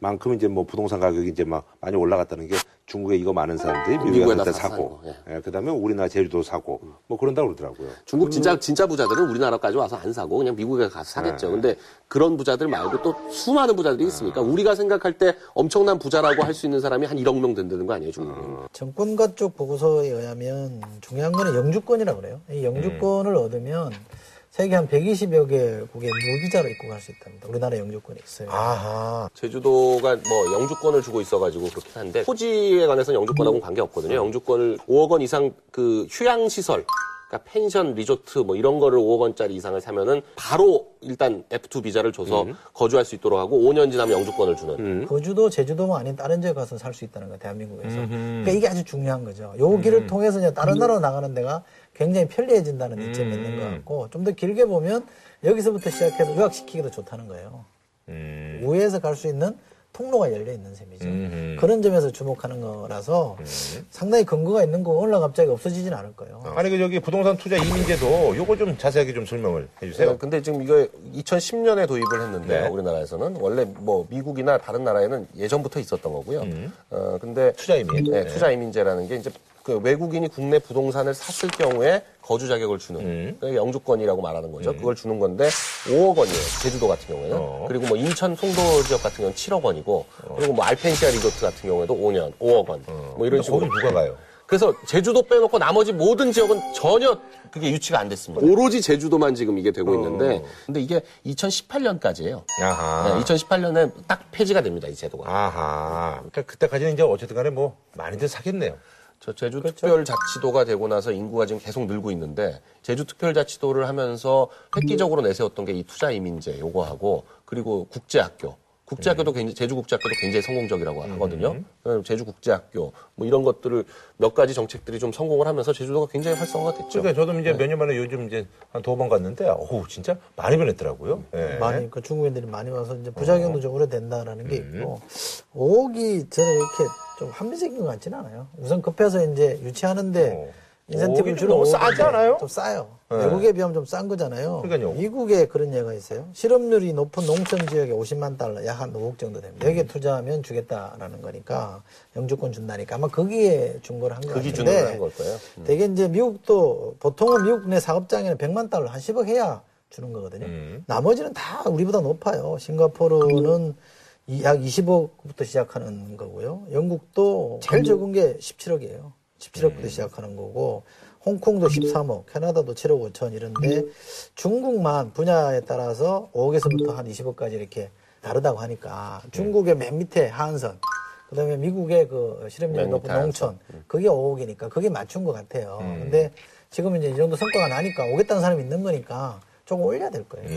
Speaker 1: 만큼 이제 뭐 부동산 가격이 이제 막 많이 올라갔다는 게 중국에 이거 많은 사람들이 미국에
Speaker 11: 미국에다
Speaker 1: 갈때
Speaker 11: 다
Speaker 1: 사고,
Speaker 11: 사는 거,
Speaker 1: 예, 그다음에 우리나라 제주도 사고, 뭐 그런다고 그러더라고요.
Speaker 11: 중국 진짜 진짜 부자들은 우리나라까지 와서 안 사고 그냥 미국에 가서 사겠죠. 근데 그런 부자들 말고 또 수많은 부자들이 있으니까 우리가 생각할 때 엄청난 부자라고 할 수 있는 사람이 한 1억 명 된다는 거 아니에요, 중국은.
Speaker 5: 정권가 쪽 보고서에 의하면 중요한 거는 영주권이라고 그래요. 이 영주권을 얻으면 세계 한 120여 개국에 무비자로 입고 갈수 있답니다. 우리나라 영주권이 있어요.
Speaker 1: 아하.
Speaker 4: 제주도가 뭐 영주권을 주고 있어가지고 그렇긴 한데 토지에 관해서는 영주권하고는 관계 없거든요. 영주권을 5억 원 이상 그 휴양 시설, 그러니까 펜션, 리조트 뭐 이런 거를 5억 원짜리 이상을 사면은 바로 일단 F2 비자를 줘서 거주할 수 있도록 하고 5년 지나면 영주권을 주는.
Speaker 5: 거주도 제주도가 아닌 다른 지에 가서 살 수 있다는 거예요, 대한민국에서. 그러니까 이게 아주 중요한 거죠. 요 길을 통해서 이제 다른 나라로 나가는 데가 굉장히 편리해진다는 이점이 있는 것 같고, 좀 더 길게 보면 여기서부터 시작해서 유학시키기도 좋다는 거예요. 우회해서 갈 수 있는 통로가 열려 있는 셈이죠. 그런 점에서 주목하는 거라서 상당히 근거가 있는 거 오늘 갑자기 없어지진 않을 거예요.
Speaker 1: 아니 그 저기 부동산 투자 이민제도 요거 좀 자세하게 좀 설명을 해주세요.
Speaker 4: 네, 근데 지금 이거 2010년에 도입을 했는데
Speaker 1: 네.
Speaker 4: 우리나라에서는 원래 뭐 미국이나 다른 나라에는 예전부터 있었던 거고요. 어 근데
Speaker 1: 투자 이민.
Speaker 4: 네,
Speaker 1: 네.
Speaker 4: 투자 이민제라는 게 이제 그 외국인이 국내 부동산을 샀을 경우에 거주 자격을 주는 그러니까 영주권이라고 말하는 거죠. 그걸 주는 건데 5억 원이에요. 제주도 같은 경우에는.
Speaker 1: 어.
Speaker 4: 그리고 뭐 인천 송도 지역 같은 경우는 7억 원이고 그리고 뭐 알펜시아 리조트 같은 경우에도 5년 5억 원. 뭐 이런 식으로.
Speaker 1: 거기 누가 가요?
Speaker 4: 그래서 제주도 빼놓고 나머지 모든 지역은 전혀 그게 유치가 안 됐습니다.
Speaker 11: 오로지 제주도만 지금 이게 되고 있는데
Speaker 4: 근데 이게 2018년까지예요.
Speaker 1: 아하.
Speaker 4: 네, 2018년에 딱 폐지가 됩니다, 이 제도가.
Speaker 1: 아하. 그러니까 그때까지는 이제 어쨌든 간에 뭐 많이들 사겠네요.
Speaker 4: 저 제주 특별자치도가 되고 나서 인구가 지금 계속 늘고 있는데 제주 특별자치도를 하면서 획기적으로 내세웠던 게 이 투자 이민제 요거하고 그리고 국제학교 국제학교도 굉장히 제주 국제학교도 굉장히 성공적이라고 하거든요. 어, 제주 국제학교 뭐 이런 것들을 몇 가지 정책들이 좀 성공을 하면서 제주도가 굉장히 활성화가 됐죠.
Speaker 1: 그러니까 저도 이제 몇년 만에 요즘 이제 한 두 번 갔는데, 어우, 진짜 많이 변했더라고요. 예.
Speaker 5: 많이 그 중국인들이 많이 와서 이제 부작용도 좀 오래된다라는 게 있고 오기 저는 이렇게 좀 합리적인 것 같지는 않아요. 우선 급해서 이제 유치하는데
Speaker 1: 어.
Speaker 5: 인센티브를
Speaker 1: 오기 좀
Speaker 5: 주로
Speaker 1: 너무 싸지 않아요?
Speaker 5: 좀 싸요.
Speaker 1: 네.
Speaker 5: 외국에 비하면 좀 싼 거잖아요.
Speaker 1: 그러니까요.
Speaker 5: 미국에 그런 예가 있어요. 실업률이 높은 농촌 지역에 50만 달러, 약 한 5억 정도 됩니다. 여기에 투자하면 주겠다라는 거니까 영주권 준다니까 아마 거기에 준걸한것
Speaker 4: 그기
Speaker 5: 같은데
Speaker 4: 주는 한걸 거예요. 음.
Speaker 5: 되게 이제 미국도 보통은 미국 내 사업장에는 100만 달러 한 10억 해야 주는 거거든요.
Speaker 1: 음.
Speaker 5: 나머지는 다 우리보다 높아요. 싱가포르는 이- 약 20억부터 시작하는 거고요. 영국도 제일 적은 게 17억이에요. 17억부터 시작하는 거고 홍콩도 13억, 캐나다도 7억 5천 이런데 중국만 분야에 따라서 5억에서부터 한 20억까지 이렇게 다르다고 하니까 중국의 맨 밑에 하한선 그다음에 미국의 그 실업률이
Speaker 4: 맨
Speaker 5: 높은 농촌 그게 5억이니까 그게 맞춘 것 같아요. 근데 지금 이제 이 정도 성과가 나니까 오겠다는 사람이 있는 거니까 조금 올려야 될 거예요.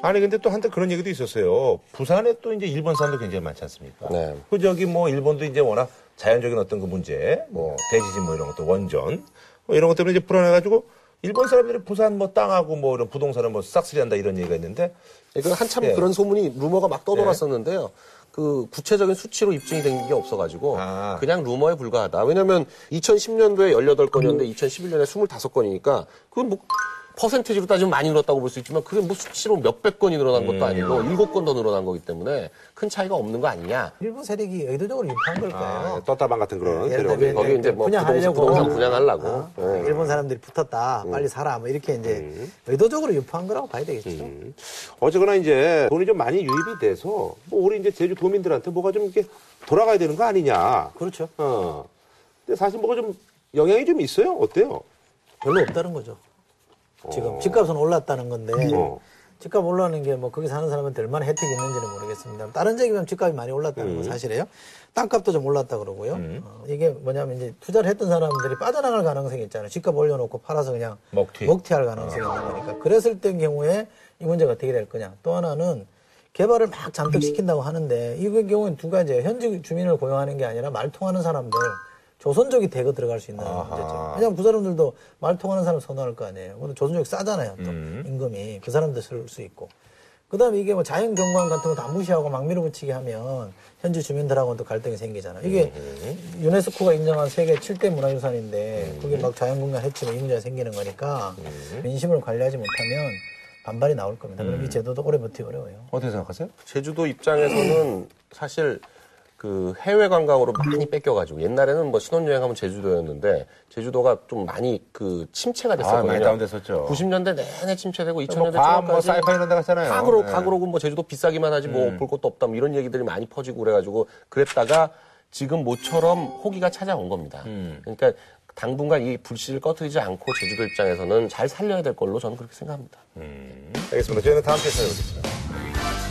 Speaker 1: 아니 근데 또 한때 그런 얘기도 있었어요. 부산에 또 이제 일본 사람도 굉장히 많지 않습니까?
Speaker 4: 네.
Speaker 1: 그 저기 뭐 일본도 이제 워낙 자연적인 어떤 그 문제, 뭐 대지진 뭐 이런 것도 원전 뭐 이런 것 때문에 이제 불안해가지고 일본 사람들이 부산 뭐 땅하고 뭐 이런 부동산을 뭐 싹쓸이한다 이런 얘기가 있는데
Speaker 4: 그 한참
Speaker 1: 예.
Speaker 4: 그런 소문이 루머가 막 떠돌았었는데요. 그 구체적인 수치로 입증이 된 게 없어가지고
Speaker 1: 아.
Speaker 4: 그냥 루머에 불과하다. 왜냐하면 2010년도에 18건이었는데 2011년에 25건이니까 그건 뭐 퍼센테이지로 따지면 많이 늘었다고 볼 수 있지만 그게 뭐 수치로 몇백 건이 늘어난 것도 아니고 일곱 건 더 늘어난 거기 때문에 큰 차이가 없는 거 아니냐.
Speaker 5: 일부 세력이 의도적으로 유포한 걸 거예요.
Speaker 1: 아, 떴다방 같은 그런
Speaker 5: 예를
Speaker 1: 세력이
Speaker 5: 들면
Speaker 4: 거기 이제 뭐
Speaker 5: 분양하려고
Speaker 4: 부동산, 부동산 분양하려고.
Speaker 5: 어,
Speaker 4: 예.
Speaker 5: 일본 사람들이 붙었다 빨리 사라 뭐 이렇게 이제
Speaker 1: 음.
Speaker 5: 의도적으로 유포한 거라고 봐야 되겠죠.
Speaker 1: 어쨌거나 이제 돈이 좀 많이 유입이 돼서 뭐 우리 이제 제주 도민들한테 뭐가 좀 이렇게 돌아가야 되는 거 아니냐.
Speaker 5: 그렇죠.
Speaker 1: 어. 근데 사실 뭐가 좀 영향이 좀 있어요. 어때요?
Speaker 5: 별로 없다는 거죠. 지금 집값은 올랐다는 건데
Speaker 1: 어.
Speaker 5: 집값 올라가는 게 뭐 거기 사는 사람한테 얼마나 혜택이 있는지는 모르겠습니다. 다른 지역이면 집값이 많이 올랐다는 건 사실이에요. 땅값도 좀 올랐다 그러고요. 어, 이게 뭐냐면 이제 투자를 했던 사람들이 빠져나갈 가능성이 있잖아요. 집값 올려놓고 팔아서 그냥
Speaker 1: 먹튀.
Speaker 5: 할 가능성이 있는 거니까. 그랬을 때 경우에 이 문제가 어떻게 될 거냐. 또 하나는 개발을 막 잔뜩 시킨다고 하는데 이의 경우는 두 가지예요. 현지 주민을 고용하는 게 아니라 말 통하는 사람들 조선족이 대거 들어갈 수 있는 문제죠. 왜냐하면 그 사람들도 말 통하는 사람 선호할 거 아니에요. 근데 조선족이 싸잖아요. 또 임금이 그 사람들 쓸 수 있고. 그다음에 이게 뭐 자연 경관 같은 거 다 무시하고 막 밀어붙이게 하면 현지 주민들하고는 또 갈등이 생기잖아요. 이게 유네스코가 인정한 세계 7대 문화유산인데 그게 막 자연공간 해치면 이 문제가 생기는 거니까 민심을 관리하지 못하면 반발이 나올 겁니다. 그럼 이 제도도 오래 버티기 어려워요.
Speaker 1: 어떻게 생각하세요?
Speaker 4: 제주도 입장에서는 사실 그 해외 관광으로 많이 뺏겨가지고 옛날에는 뭐 신혼여행 하면 제주도였는데 제주도가 좀 많이 그 침체가 됐었거든요.
Speaker 1: 아, 많이 다운됐었죠.
Speaker 4: 90년대 내내 침체되고 2000년대
Speaker 1: 뭐 과학 뭐 사이파 이런 데 갔잖아요.
Speaker 4: 가 그러,
Speaker 1: 네.
Speaker 4: 가 그러고 뭐 제주도 비싸기만 하지 뭐 볼 것도 없다 뭐 이런 얘기들이 많이 퍼지고 그래가지고 그랬다가 지금 모처럼 호기가 찾아온 겁니다. 그러니까 당분간 이 불씨를 꺼트리지 않고 제주도 입장에서는 잘 살려야 될 걸로 저는 그렇게 생각합니다.
Speaker 1: 알겠습니다. 저희는 다음 주에 찾아뵙겠습니다.